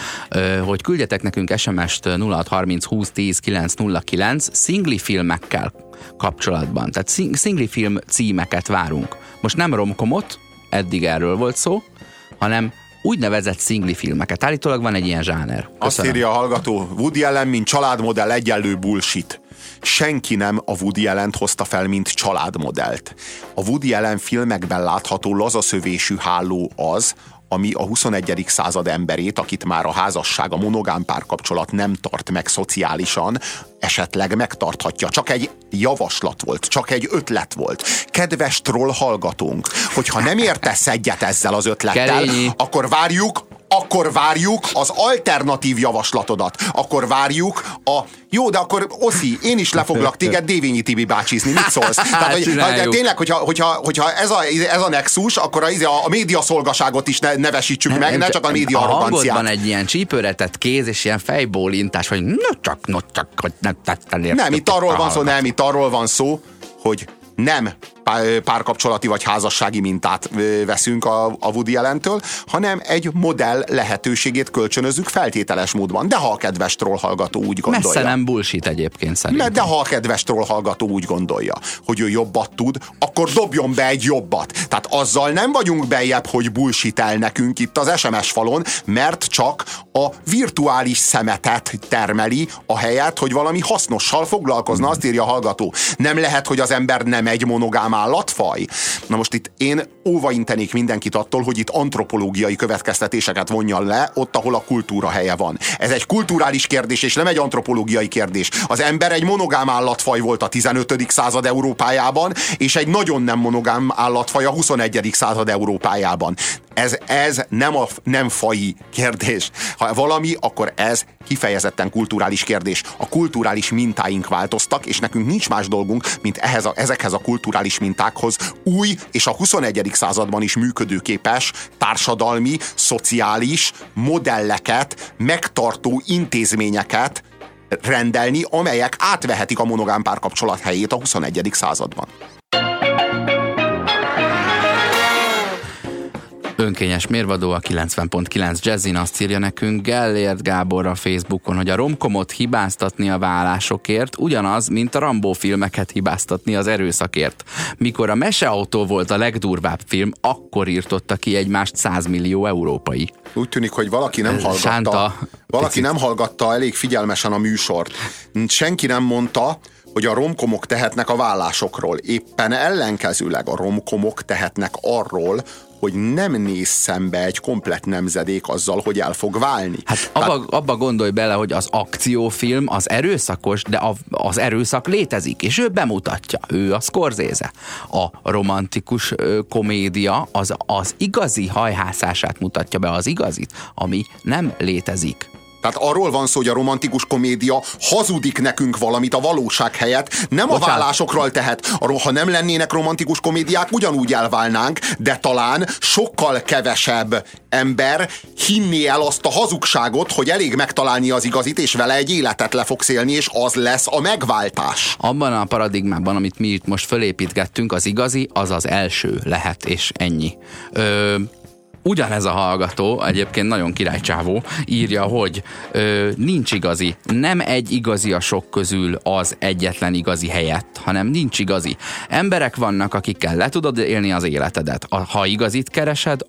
hogy küldjetek nekünk SMS-t 0630 20 10 909 szingli filmekkel kapcsolatban. Tehát szingli film címeket várunk. Most nem romkomot, eddig erről volt szó, hanem úgynevezett szingli filmeket. Állítólag van egy ilyen zsáner. Köszönöm. Azt írja a hallgató, Woody Allen, mint családmodell egyenlő bullshit. Senki nem a Woody allen hozta fel, mint családmodellt. A Woody Allen filmekben látható lazaszövésű háló az, ami a 21. század emberét, akit már a házasság, a monogám párkapcsolat nem tart meg szociálisan, esetleg megtarthatja. Csak egy javaslat volt, csak egy ötlet volt. Kedves troll hallgatónk, hogyha nem értesz egyet ezzel az ötlettel, Kerényi. akkor várjuk akkor várjuk az alternatív javaslatodat. Akkor várjuk a... Jó, de akkor Oszi, én is lefoglak téged Dévényi Tibi bácsizni. Mit szólsz? (laughs) Tehát, hogy, hogy tényleg, hogyha, hogyha, hogyha ez, a, ez a nexus, akkor a, a média szolgaságot is ne, nevesítsük meg, ne csak a média a arroganciát. egy ilyen csípőretett kéz és ilyen fejbólintás, hogy no csak, no csak, hogy nem tettem Nem, itt arról van szó, nem, itt arról van szó, hogy nem párkapcsolati vagy házassági mintát veszünk a, a Woody Allentől, hanem egy modell lehetőségét kölcsönözzük feltételes módban. De ha a kedves troll hallgató úgy gondolja. Messze nem bullshit egyébként szerintem. De ha a kedves troll hallgató úgy gondolja, hogy ő jobbat tud, akkor dobjon be egy jobbat. Tehát azzal nem vagyunk bejebb, hogy bullshit el nekünk itt az SMS falon, mert csak a virtuális szemetet termeli, a helyet, hogy valami hasznossal foglalkozna, azt írja a hallgató. Nem lehet, hogy az ember nem egy monogám állatfaj? Na most itt én óvaintenék mindenkit attól, hogy itt antropológiai következtetéseket vonjan le, ott, ahol a kultúra helye van. Ez egy kulturális kérdés, és nem egy antropológiai kérdés. Az ember egy monogám állatfaj volt a 15. század Európájában, és egy nagyon nem monogám állatfaj a 21. század Európájában. Ez, ez nem, a, nem fai kérdés. Ha valami, akkor ez kifejezetten kulturális kérdés. A kulturális mintáink változtak, és nekünk nincs más dolgunk, mint ehhez a, ezekhez a kulturális mintákhoz új és a 21. században is működőképes társadalmi, szociális modelleket, megtartó intézményeket rendelni, amelyek átvehetik a monogám párkapcsolat helyét a 21. században. Önkényes mérvadó a 90.9 Jazzin azt írja nekünk Gellért Gábor a Facebookon, hogy a romkomot hibáztatni a vállásokért ugyanaz, mint a Rambó filmeket hibáztatni az erőszakért. Mikor a Meseautó volt a legdurvább film, akkor írtotta ki egymást 100 millió európai. Úgy tűnik, hogy valaki nem hallgatta, Sánta, valaki picit. nem hallgatta elég figyelmesen a műsort. Senki nem mondta, hogy a romkomok tehetnek a vállásokról. Éppen ellenkezőleg a romkomok tehetnek arról, hogy nem néz szembe egy komplet nemzedék azzal, hogy el fog válni. Hát abba, abba gondolj bele, hogy az akciófilm az erőszakos, de a, az erőszak létezik, és ő bemutatja. Ő a Scorsese. A romantikus ö, komédia az, az igazi hajhászását mutatja be, az igazit, ami nem létezik. Tehát arról van szó, hogy a romantikus komédia hazudik nekünk valamit a valóság helyett, nem Bocsánat. a vállásokról tehet. Ha nem lennének romantikus komédiák, ugyanúgy elválnánk, de talán sokkal kevesebb ember hinné el azt a hazugságot, hogy elég megtalálni az igazit, és vele egy életet le fogsz élni, és az lesz a megváltás. Abban a paradigmában, amit mi itt most fölépítgettünk, az igazi, az az első lehet, és ennyi. Ö, ugyanez a hallgató, egyébként nagyon királycsávó, írja, hogy ö, nincs igazi, nem egy igazi a sok közül az egyetlen igazi helyett, hanem nincs igazi. Emberek vannak, akikkel le tudod élni az életedet. Ha igazit keresed,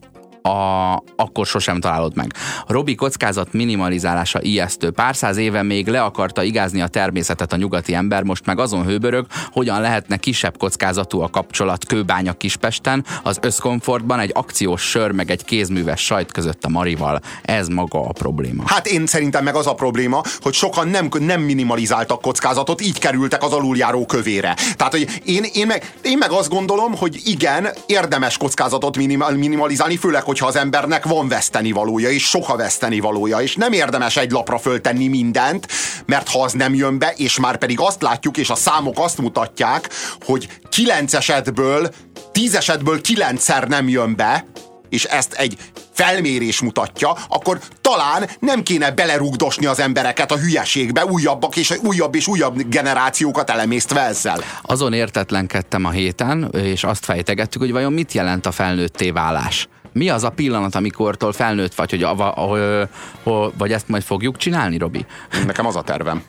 a, akkor sosem találod meg. Robi kockázat minimalizálása ijesztő. Pár száz éve még le akarta igázni a természetet a nyugati ember, most meg azon hőbörög, hogyan lehetne kisebb kockázatú a kapcsolat Kőbánya Kispesten, az összkomfortban egy akciós sör meg egy kézműves sajt között a Marival. Ez maga a probléma. Hát én szerintem meg az a probléma, hogy sokan nem, nem minimalizáltak kockázatot, így kerültek az aluljáró kövére. Tehát, hogy én, én, meg, én meg azt gondolom, hogy igen, érdemes kockázatot minimalizálni, főleg, hogyha az embernek van veszteni valója, és soha veszteni valója, és nem érdemes egy lapra föltenni mindent, mert ha az nem jön be, és már pedig azt látjuk, és a számok azt mutatják, hogy kilenc esetből, tíz esetből kilencszer nem jön be, és ezt egy felmérés mutatja, akkor talán nem kéne belerugdosni az embereket a hülyeségbe, újabbak és újabb és újabb generációkat elemésztve ezzel. Azon értetlenkedtem a héten, és azt fejtegettük, hogy vajon mit jelent a felnőtté válás mi az a pillanat, amikortól felnőtt vagy, hogy a, a, a, a, vagy ezt majd fogjuk csinálni, Robi? Nekem az a tervem.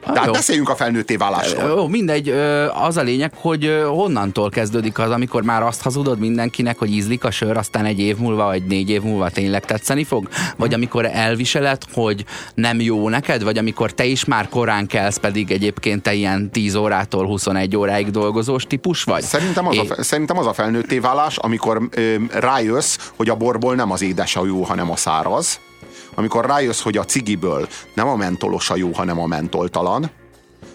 Tehát jó. beszéljünk a felnőtté válásról. Jó, mindegy, az a lényeg, hogy honnantól kezdődik az, amikor már azt hazudod mindenkinek, hogy ízlik a sör, aztán egy év múlva, vagy négy év múlva tényleg tetszeni fog? Vagy amikor elviseled, hogy nem jó neked? Vagy amikor te is már korán kelsz, pedig egyébként te ilyen 10 órától 21 óráig dolgozós típus vagy? Szerintem az, é... a, szerintem az a felnőtté válás, amikor ö, rájössz, hogy a borból nem az édes a jó, hanem a száraz amikor rájössz, hogy a cigiből nem a mentolos a jó, hanem a mentoltalan,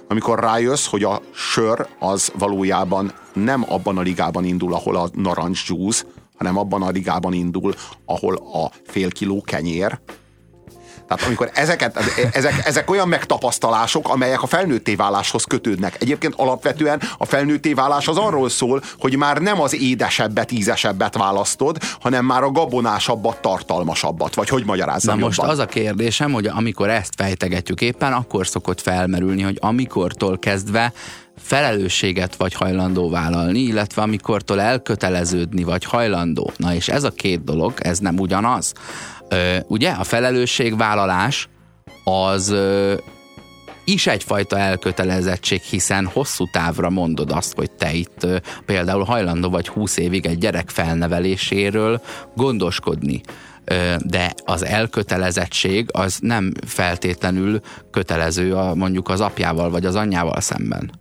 amikor rájössz, hogy a sör az valójában nem abban a ligában indul, ahol a narancs juice, hanem abban a ligában indul, ahol a fél kiló kenyér, tehát amikor ezeket, ezek, ezek olyan megtapasztalások, amelyek a felnőtté váláshoz kötődnek. Egyébként alapvetően a felnőtté válás az arról szól, hogy már nem az édesebbet, ízesebbet választod, hanem már a gabonásabbat, tartalmasabbat. Vagy hogy magyarázzam Na most jobban? az a kérdésem, hogy amikor ezt fejtegetjük éppen, akkor szokott felmerülni, hogy amikortól kezdve felelősséget vagy hajlandó vállalni, illetve amikortól elköteleződni vagy hajlandó. Na és ez a két dolog, ez nem ugyanaz. Ö, ugye a felelősségvállalás az ö, is egyfajta elkötelezettség, hiszen hosszú távra mondod azt, hogy te itt ö, például hajlandó vagy 20 évig egy gyerek felneveléséről gondoskodni. De az elkötelezettség az nem feltétlenül kötelező a, mondjuk az apjával vagy az anyjával szemben.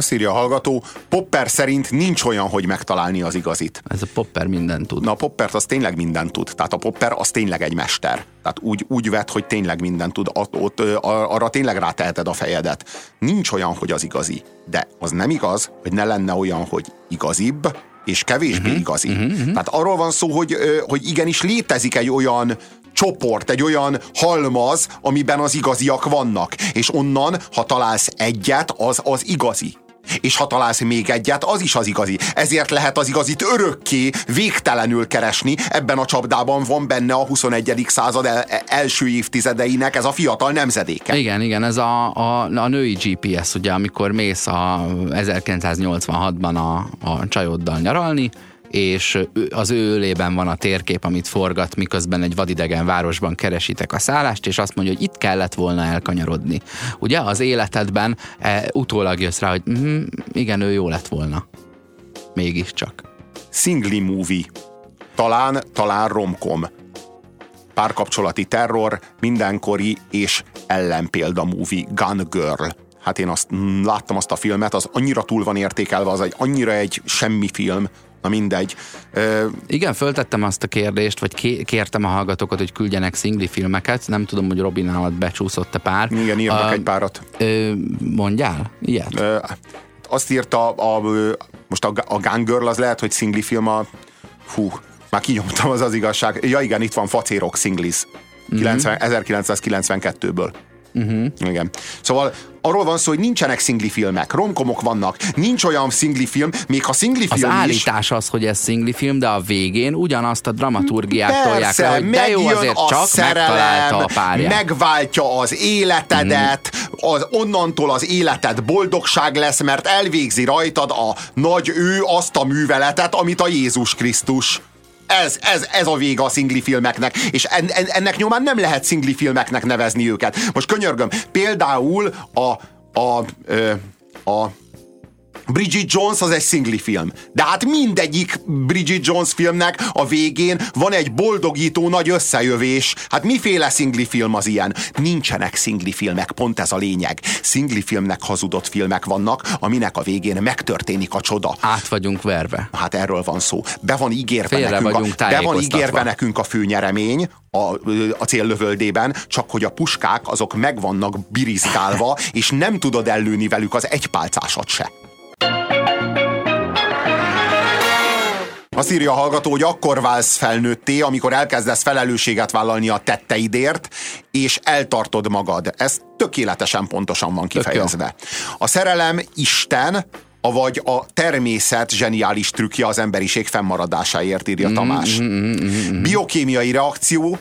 Azt írja a hallgató, Popper szerint nincs olyan, hogy megtalálni az igazit. Ez a Popper mindent tud. Na a Poppert az tényleg mindent tud. Tehát a Popper az tényleg egy mester. Tehát úgy, úgy vet, hogy tényleg mindent tud. Ott, ott, arra tényleg ráteheted a fejedet. Nincs olyan, hogy az igazi. De az nem igaz, hogy ne lenne olyan, hogy igazibb, és kevésbé uh-huh, igazi. Uh-huh, uh-huh. Tehát arról van szó, hogy, hogy igenis létezik egy olyan csoport, egy olyan halmaz, amiben az igaziak vannak. És onnan, ha találsz egyet, az az igazi és ha találsz még egyet, az is az igazi. Ezért lehet az igazit örökké, végtelenül keresni. Ebben a csapdában van benne a 21. század el, első évtizedeinek ez a fiatal nemzedéke. Igen, igen, ez a, a, a női GPS, ugye, amikor mész a 1986-ban a, a csajoddal nyaralni, és az ő ölében van a térkép, amit forgat, miközben egy vadidegen városban keresitek a szállást, és azt mondja, hogy itt kellett volna elkanyarodni. Ugye az életedben e, utólag jössz rá, hogy mm, igen, ő jó lett volna. Mégiscsak. Singly movie. Talán, talán romkom. Párkapcsolati terror, mindenkori és ellenpélda movie, Gun Girl hát én azt mm, láttam azt a filmet, az annyira túl van értékelve, az egy annyira egy semmi film, Na mindegy. Ö... Igen, föltettem azt a kérdést, vagy kértem a hallgatókat, hogy küldjenek szingli filmeket. Nem tudom, hogy Robin alatt becsúszott a pár. Igen, írnak uh, egy párat. Ö, mondjál? Ilyet? Ö, azt írta, a, a, most a, a Gun Girl az lehet, hogy szingli film a... Hú, már kinyomtam az az igazság. Ja igen, itt van Facérok Singlis. Mm-hmm. 1992-ből. Uh-huh. Igen. Szóval arról van szó, hogy nincsenek szingli filmek, romkomok vannak, nincs olyan szingli film, még ha szingli film Az állítás az, hogy ez szingli film, de a végén ugyanazt a dramaturgiát Persze, tolják le, hogy de jó azért a csak szerelem, a párját. megváltja az életedet, uh-huh. az, onnantól az életed boldogság lesz, mert elvégzi rajtad a nagy ő azt a műveletet, amit a Jézus Krisztus ez, ez, ez a vége a szingli filmeknek, és en, en, ennek nyomán nem lehet szingli filmeknek nevezni őket. Most könyörgöm, például a, a, a, a Bridget Jones az egy szingli film. De hát mindegyik Bridget Jones filmnek a végén van egy boldogító nagy összejövés. Hát miféle szingli film az ilyen? Nincsenek szingli filmek, pont ez a lényeg. Szingli filmnek hazudott filmek vannak, aminek a végén megtörténik a csoda. Át vagyunk verve. Hát erről van szó. Be van ígérve, nekünk, a, be van ígérve nekünk a főnyeremény, a, a céllövöldében, csak hogy a puskák azok meg vannak birizgálva, és nem tudod ellőni velük az egypálcásat se. Azt írja a hallgató, hogy akkor válsz felnőtté, amikor elkezdesz felelősséget vállalni a tetteidért, és eltartod magad. Ez tökéletesen pontosan van kifejezve. A szerelem Isten, avagy a természet zseniális trükkje az emberiség fennmaradásáért, írja mm, Tamás. Mm, mm. Biokémiai reakció,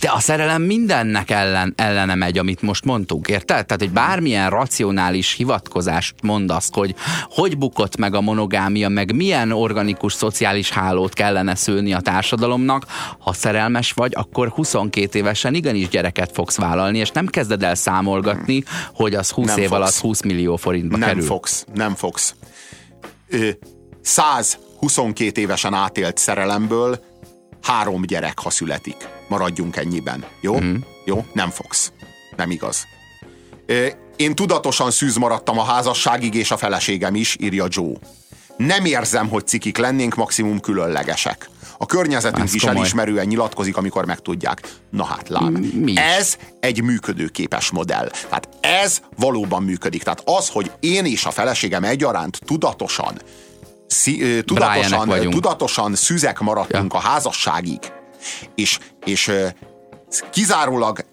de a szerelem mindennek ellen, ellene megy, amit most mondtunk, érted? Tehát, hogy bármilyen racionális hivatkozást mondasz, hogy hogy bukott meg a monogámia, meg milyen organikus szociális hálót kellene szülni a társadalomnak, ha szerelmes vagy, akkor 22 évesen igenis gyereket fogsz vállalni, és nem kezded el számolgatni, hogy az 20 nem év fogsz. alatt 20 millió forintba nem kerül. Nem fogsz, nem fogsz. Ö, 122 évesen átélt szerelemből három gyerek, ha születik. Maradjunk ennyiben. Jó? Mm. Jó? Nem fogsz. Nem igaz. Én tudatosan szűz maradtam a házasságig, és a feleségem is, írja Joe. Nem érzem, hogy cikik lennénk, maximum különlegesek. A környezetünk Ez is komoly. elismerően nyilatkozik, amikor megtudják. Na hát lám, Mi? ez egy működőképes modell. Tehát ez valóban működik. Tehát az, hogy én és a feleségem egyaránt tudatosan szí, tudatosan, tudatosan szüzek maradtunk ja. a házasságig, és, és kizárólag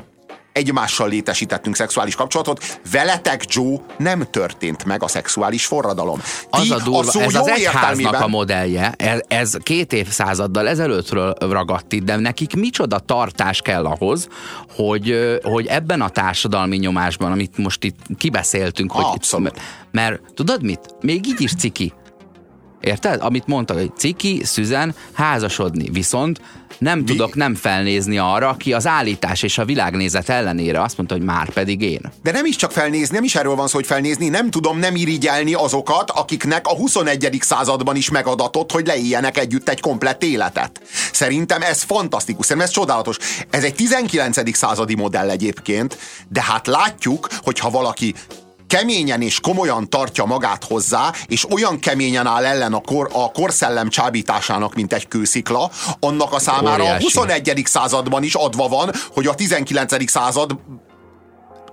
egymással létesítettünk szexuális kapcsolatot, veletek, Joe, nem történt meg a szexuális forradalom. Ti az a durva, a ez az egyháznak a modellje, ez, ez két évszázaddal ezelőttről ragadt itt, de nekik micsoda tartás kell ahhoz, hogy, hogy ebben a társadalmi nyomásban, amit most itt kibeszéltünk, hogy Abszolút. Itt, mert tudod mit? Még így is ciki. Érted? Amit mondtad, hogy ciki, szüzen, házasodni. Viszont nem Vi... tudok nem felnézni arra, aki az állítás és a világnézet ellenére azt mondta, hogy már pedig én. De nem is csak felnézni, nem is erről van szó, hogy felnézni, nem tudom nem irigyelni azokat, akiknek a 21. században is megadatott, hogy leéljenek együtt egy komplett életet. Szerintem ez fantasztikus, szerintem ez csodálatos. Ez egy 19. századi modell egyébként, de hát látjuk, hogy ha valaki keményen és komolyan tartja magát hozzá, és olyan keményen áll ellen a, kor, a korszellem csábításának, mint egy kőszikla, annak a számára Óriási. a 21. században is adva van, hogy a 19. század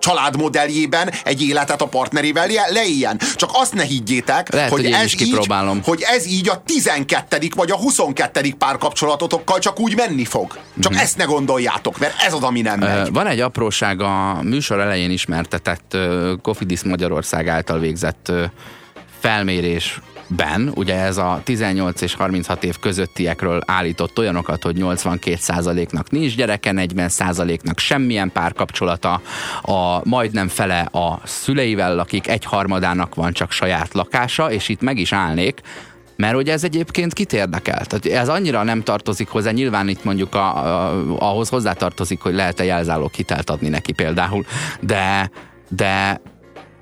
családmodelljében egy életet a partnerével leéljen. Csak azt ne higgyétek, Lehet, hogy, hogy, ez így, hogy ez így a 12. vagy a 22. párkapcsolatotokkal csak úgy menni fog. Csak mm-hmm. ezt ne gondoljátok, mert ez az, ami nem megy. Van egy apróság a műsor elején ismertetett Kofidis Magyarország által végzett felmérés ben, ugye ez a 18 és 36 év közöttiekről állított olyanokat, hogy 82%-nak nincs gyereke, 40%-nak semmilyen párkapcsolata, a majdnem fele a szüleivel lakik, egy harmadának van csak saját lakása, és itt meg is állnék, mert ugye ez egyébként kit érdekel? Tehát ez annyira nem tartozik hozzá, nyilván itt mondjuk a, a, ahhoz hozzátartozik, hogy lehet-e jelzálók hitelt adni neki például, de, de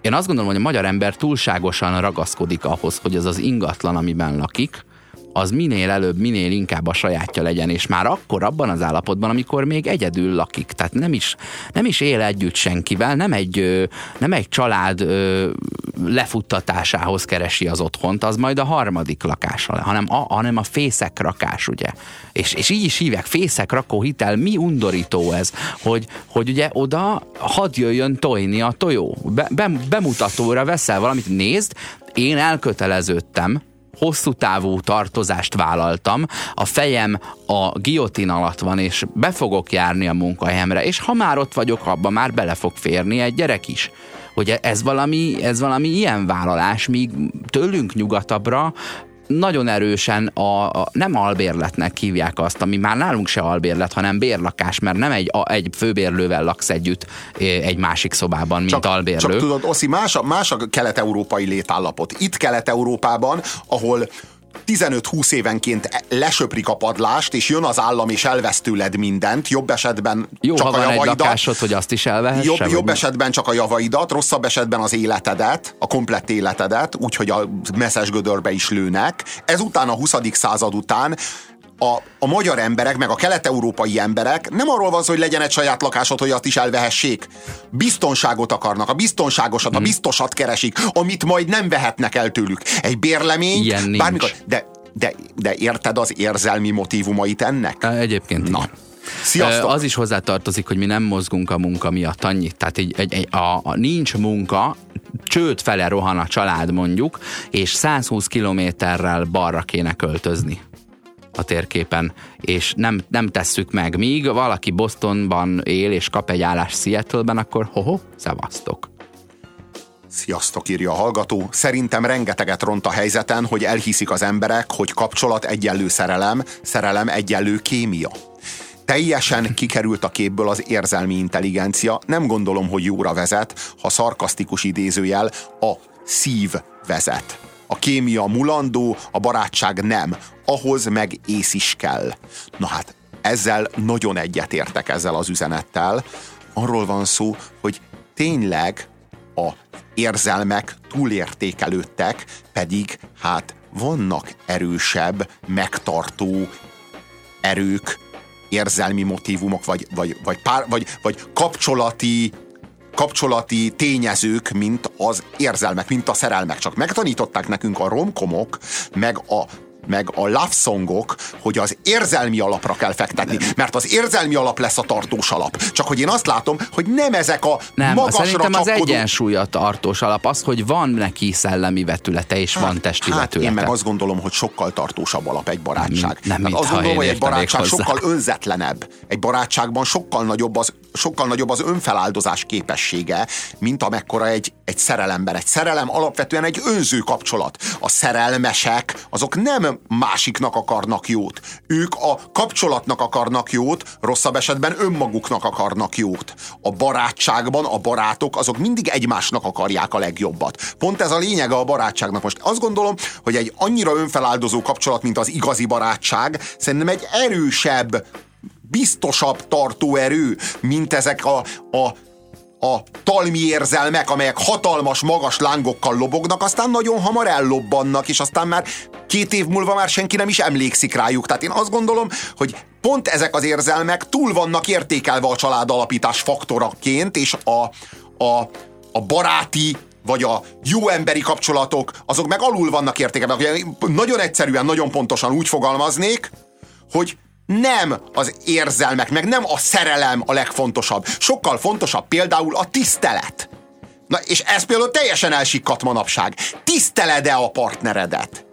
én azt gondolom, hogy a magyar ember túlságosan ragaszkodik ahhoz, hogy az az ingatlan, amiben lakik, az minél előbb, minél inkább a sajátja legyen, és már akkor abban az állapotban, amikor még egyedül lakik. Tehát nem is, nem is él együtt senkivel, nem egy, nem egy család lefuttatásához keresi az otthont, az majd a harmadik lakása, hanem a, hanem a fészek rakás, ugye. És, és így is hívják, fészek rakó hitel, mi undorító ez, hogy, hogy ugye oda hadd jöjjön tojni a tojó. Be, be, bemutatóra veszel valamit, nézd, én elköteleződtem, hosszú távú tartozást vállaltam, a fejem a giotin alatt van, és be fogok járni a munkahelyemre, és ha már ott vagyok, abba már bele fog férni egy gyerek is. Hogy ez valami, ez valami ilyen vállalás, míg tőlünk nyugatabbra nagyon erősen a, a, nem albérletnek hívják azt, ami már nálunk se albérlet, hanem bérlakás, mert nem egy, a, egy főbérlővel laksz együtt egy másik szobában, mint csak, albérlő. Csak tudod, Oszi, más a, más a kelet-európai létállapot. Itt Kelet-Európában, ahol 15-20 évenként lesöprik a padlást, és jön az állam, és elvesz tőled mindent, jobb esetben Jó, csak ha a javaidat. egy lakásod, hogy azt is elvehesse? Jobb, jobb mi? esetben csak a javaidat, rosszabb esetben az életedet, a komplett életedet, úgyhogy a messzes gödörbe is lőnek. Ezután a 20. század után a, a magyar emberek, meg a kelet-európai emberek nem arról van szó, hogy legyen egy saját lakásod, hogy azt is elvehessék. Biztonságot akarnak, a biztonságosat, a Mhm. biztosat keresik, amit majd nem vehetnek el tőlük. Egy bérlemény, Ilyen nincs. bármikor, de, de, de érted az érzelmi motivumait ennek? Egyébként Na. igen. Sziasztok! Az is hozzátartozik, hogy mi nem mozgunk a munka miatt annyit. Tehát egy, egy, egy, a, a nincs munka, csőd fele rohan a család mondjuk, és 120 kilométerrel balra kéne költözni a térképen, és nem, nem tesszük meg. Míg valaki Bostonban él, és kap egy állást Seattle-ben, akkor hoho, szevasztok. Sziasztok, írja a hallgató. Szerintem rengeteget ront a helyzeten, hogy elhiszik az emberek, hogy kapcsolat egyenlő szerelem, szerelem egyenlő kémia. Teljesen kikerült a képből az érzelmi intelligencia. Nem gondolom, hogy jóra vezet, ha szarkasztikus idézőjel a szív vezet. A kémia mulandó, a barátság nem. Ahhoz meg ész is kell. Na hát, ezzel nagyon egyetértek ezzel az üzenettel. Arról van szó, hogy tényleg a érzelmek túlértékelődtek, pedig hát vannak erősebb, megtartó erők, érzelmi motivumok, vagy, vagy, vagy, pár, vagy, vagy kapcsolati kapcsolati tényezők, mint az érzelmek, mint a szerelmek. Csak megtanították nekünk a romkomok, meg a meg a love songok, hogy az érzelmi alapra kell fektetni, mert az érzelmi alap lesz a tartós alap. Csak hogy én azt látom, hogy nem ezek a Nem, magasra szerintem az csapkodó... egyensúly a tartós alap, az, hogy van neki szellemi vetülete, és van testi hát vetülete. én meg azt gondolom, hogy sokkal tartósabb alap egy barátság. Nem, nem Tehát azt gondolom, hogy egy barátság sokkal önzetlenebb. Egy barátságban sokkal nagyobb az, sokkal nagyobb az önfeláldozás képessége, mint amekkora egy, egy szerelemben. Egy szerelem alapvetően egy önző kapcsolat. A szerelmesek, azok nem másiknak akarnak jót. Ők a kapcsolatnak akarnak jót, rosszabb esetben önmaguknak akarnak jót. A barátságban a barátok azok mindig egymásnak akarják a legjobbat. Pont ez a lényege a barátságnak. Most azt gondolom, hogy egy annyira önfeláldozó kapcsolat, mint az igazi barátság, szerintem egy erősebb, biztosabb tartóerő, mint ezek a, a a talmi érzelmek, amelyek hatalmas, magas lángokkal lobognak, aztán nagyon hamar ellobbannak, és aztán már két év múlva már senki nem is emlékszik rájuk. Tehát én azt gondolom, hogy pont ezek az érzelmek túl vannak értékelve a család alapítás faktoraként, és a, a, a baráti vagy a jó emberi kapcsolatok, azok meg alul vannak értékelve. Nagyon egyszerűen, nagyon pontosan úgy fogalmaznék, hogy nem az érzelmek, meg nem a szerelem a legfontosabb. Sokkal fontosabb például a tisztelet. Na, és ez például teljesen elsikkadt manapság. Tiszteled-e a partneredet?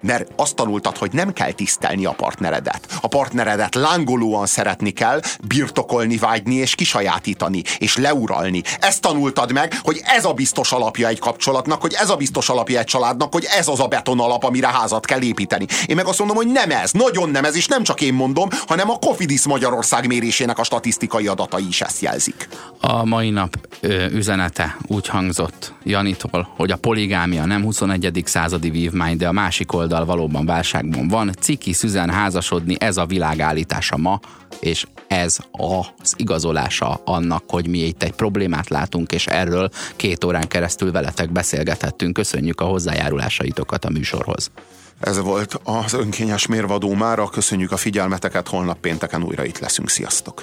Mert azt tanultad, hogy nem kell tisztelni a partneredet. A partneredet lángolóan szeretni kell, birtokolni, vágyni és kisajátítani, és leuralni. Ezt tanultad meg, hogy ez a biztos alapja egy kapcsolatnak, hogy ez a biztos alapja egy családnak, hogy ez az a beton alap, amire házat kell építeni. Én meg azt mondom, hogy nem ez, nagyon nem ez, és nem csak én mondom, hanem a Cofidis Magyarország mérésének a statisztikai adatai is ezt jelzik. A mai nap ö, üzenete úgy hangzott Janitól, hogy a poligámia nem 21. századi vívmány, de a másik oldal valóban válságban van. Ciki szüzen házasodni, ez a világállítása ma, és ez az igazolása annak, hogy mi itt egy problémát látunk, és erről két órán keresztül veletek beszélgethettünk. Köszönjük a hozzájárulásaitokat a műsorhoz. Ez volt az önkényes mérvadó mára. Köszönjük a figyelmeteket, holnap pénteken újra itt leszünk. Sziasztok!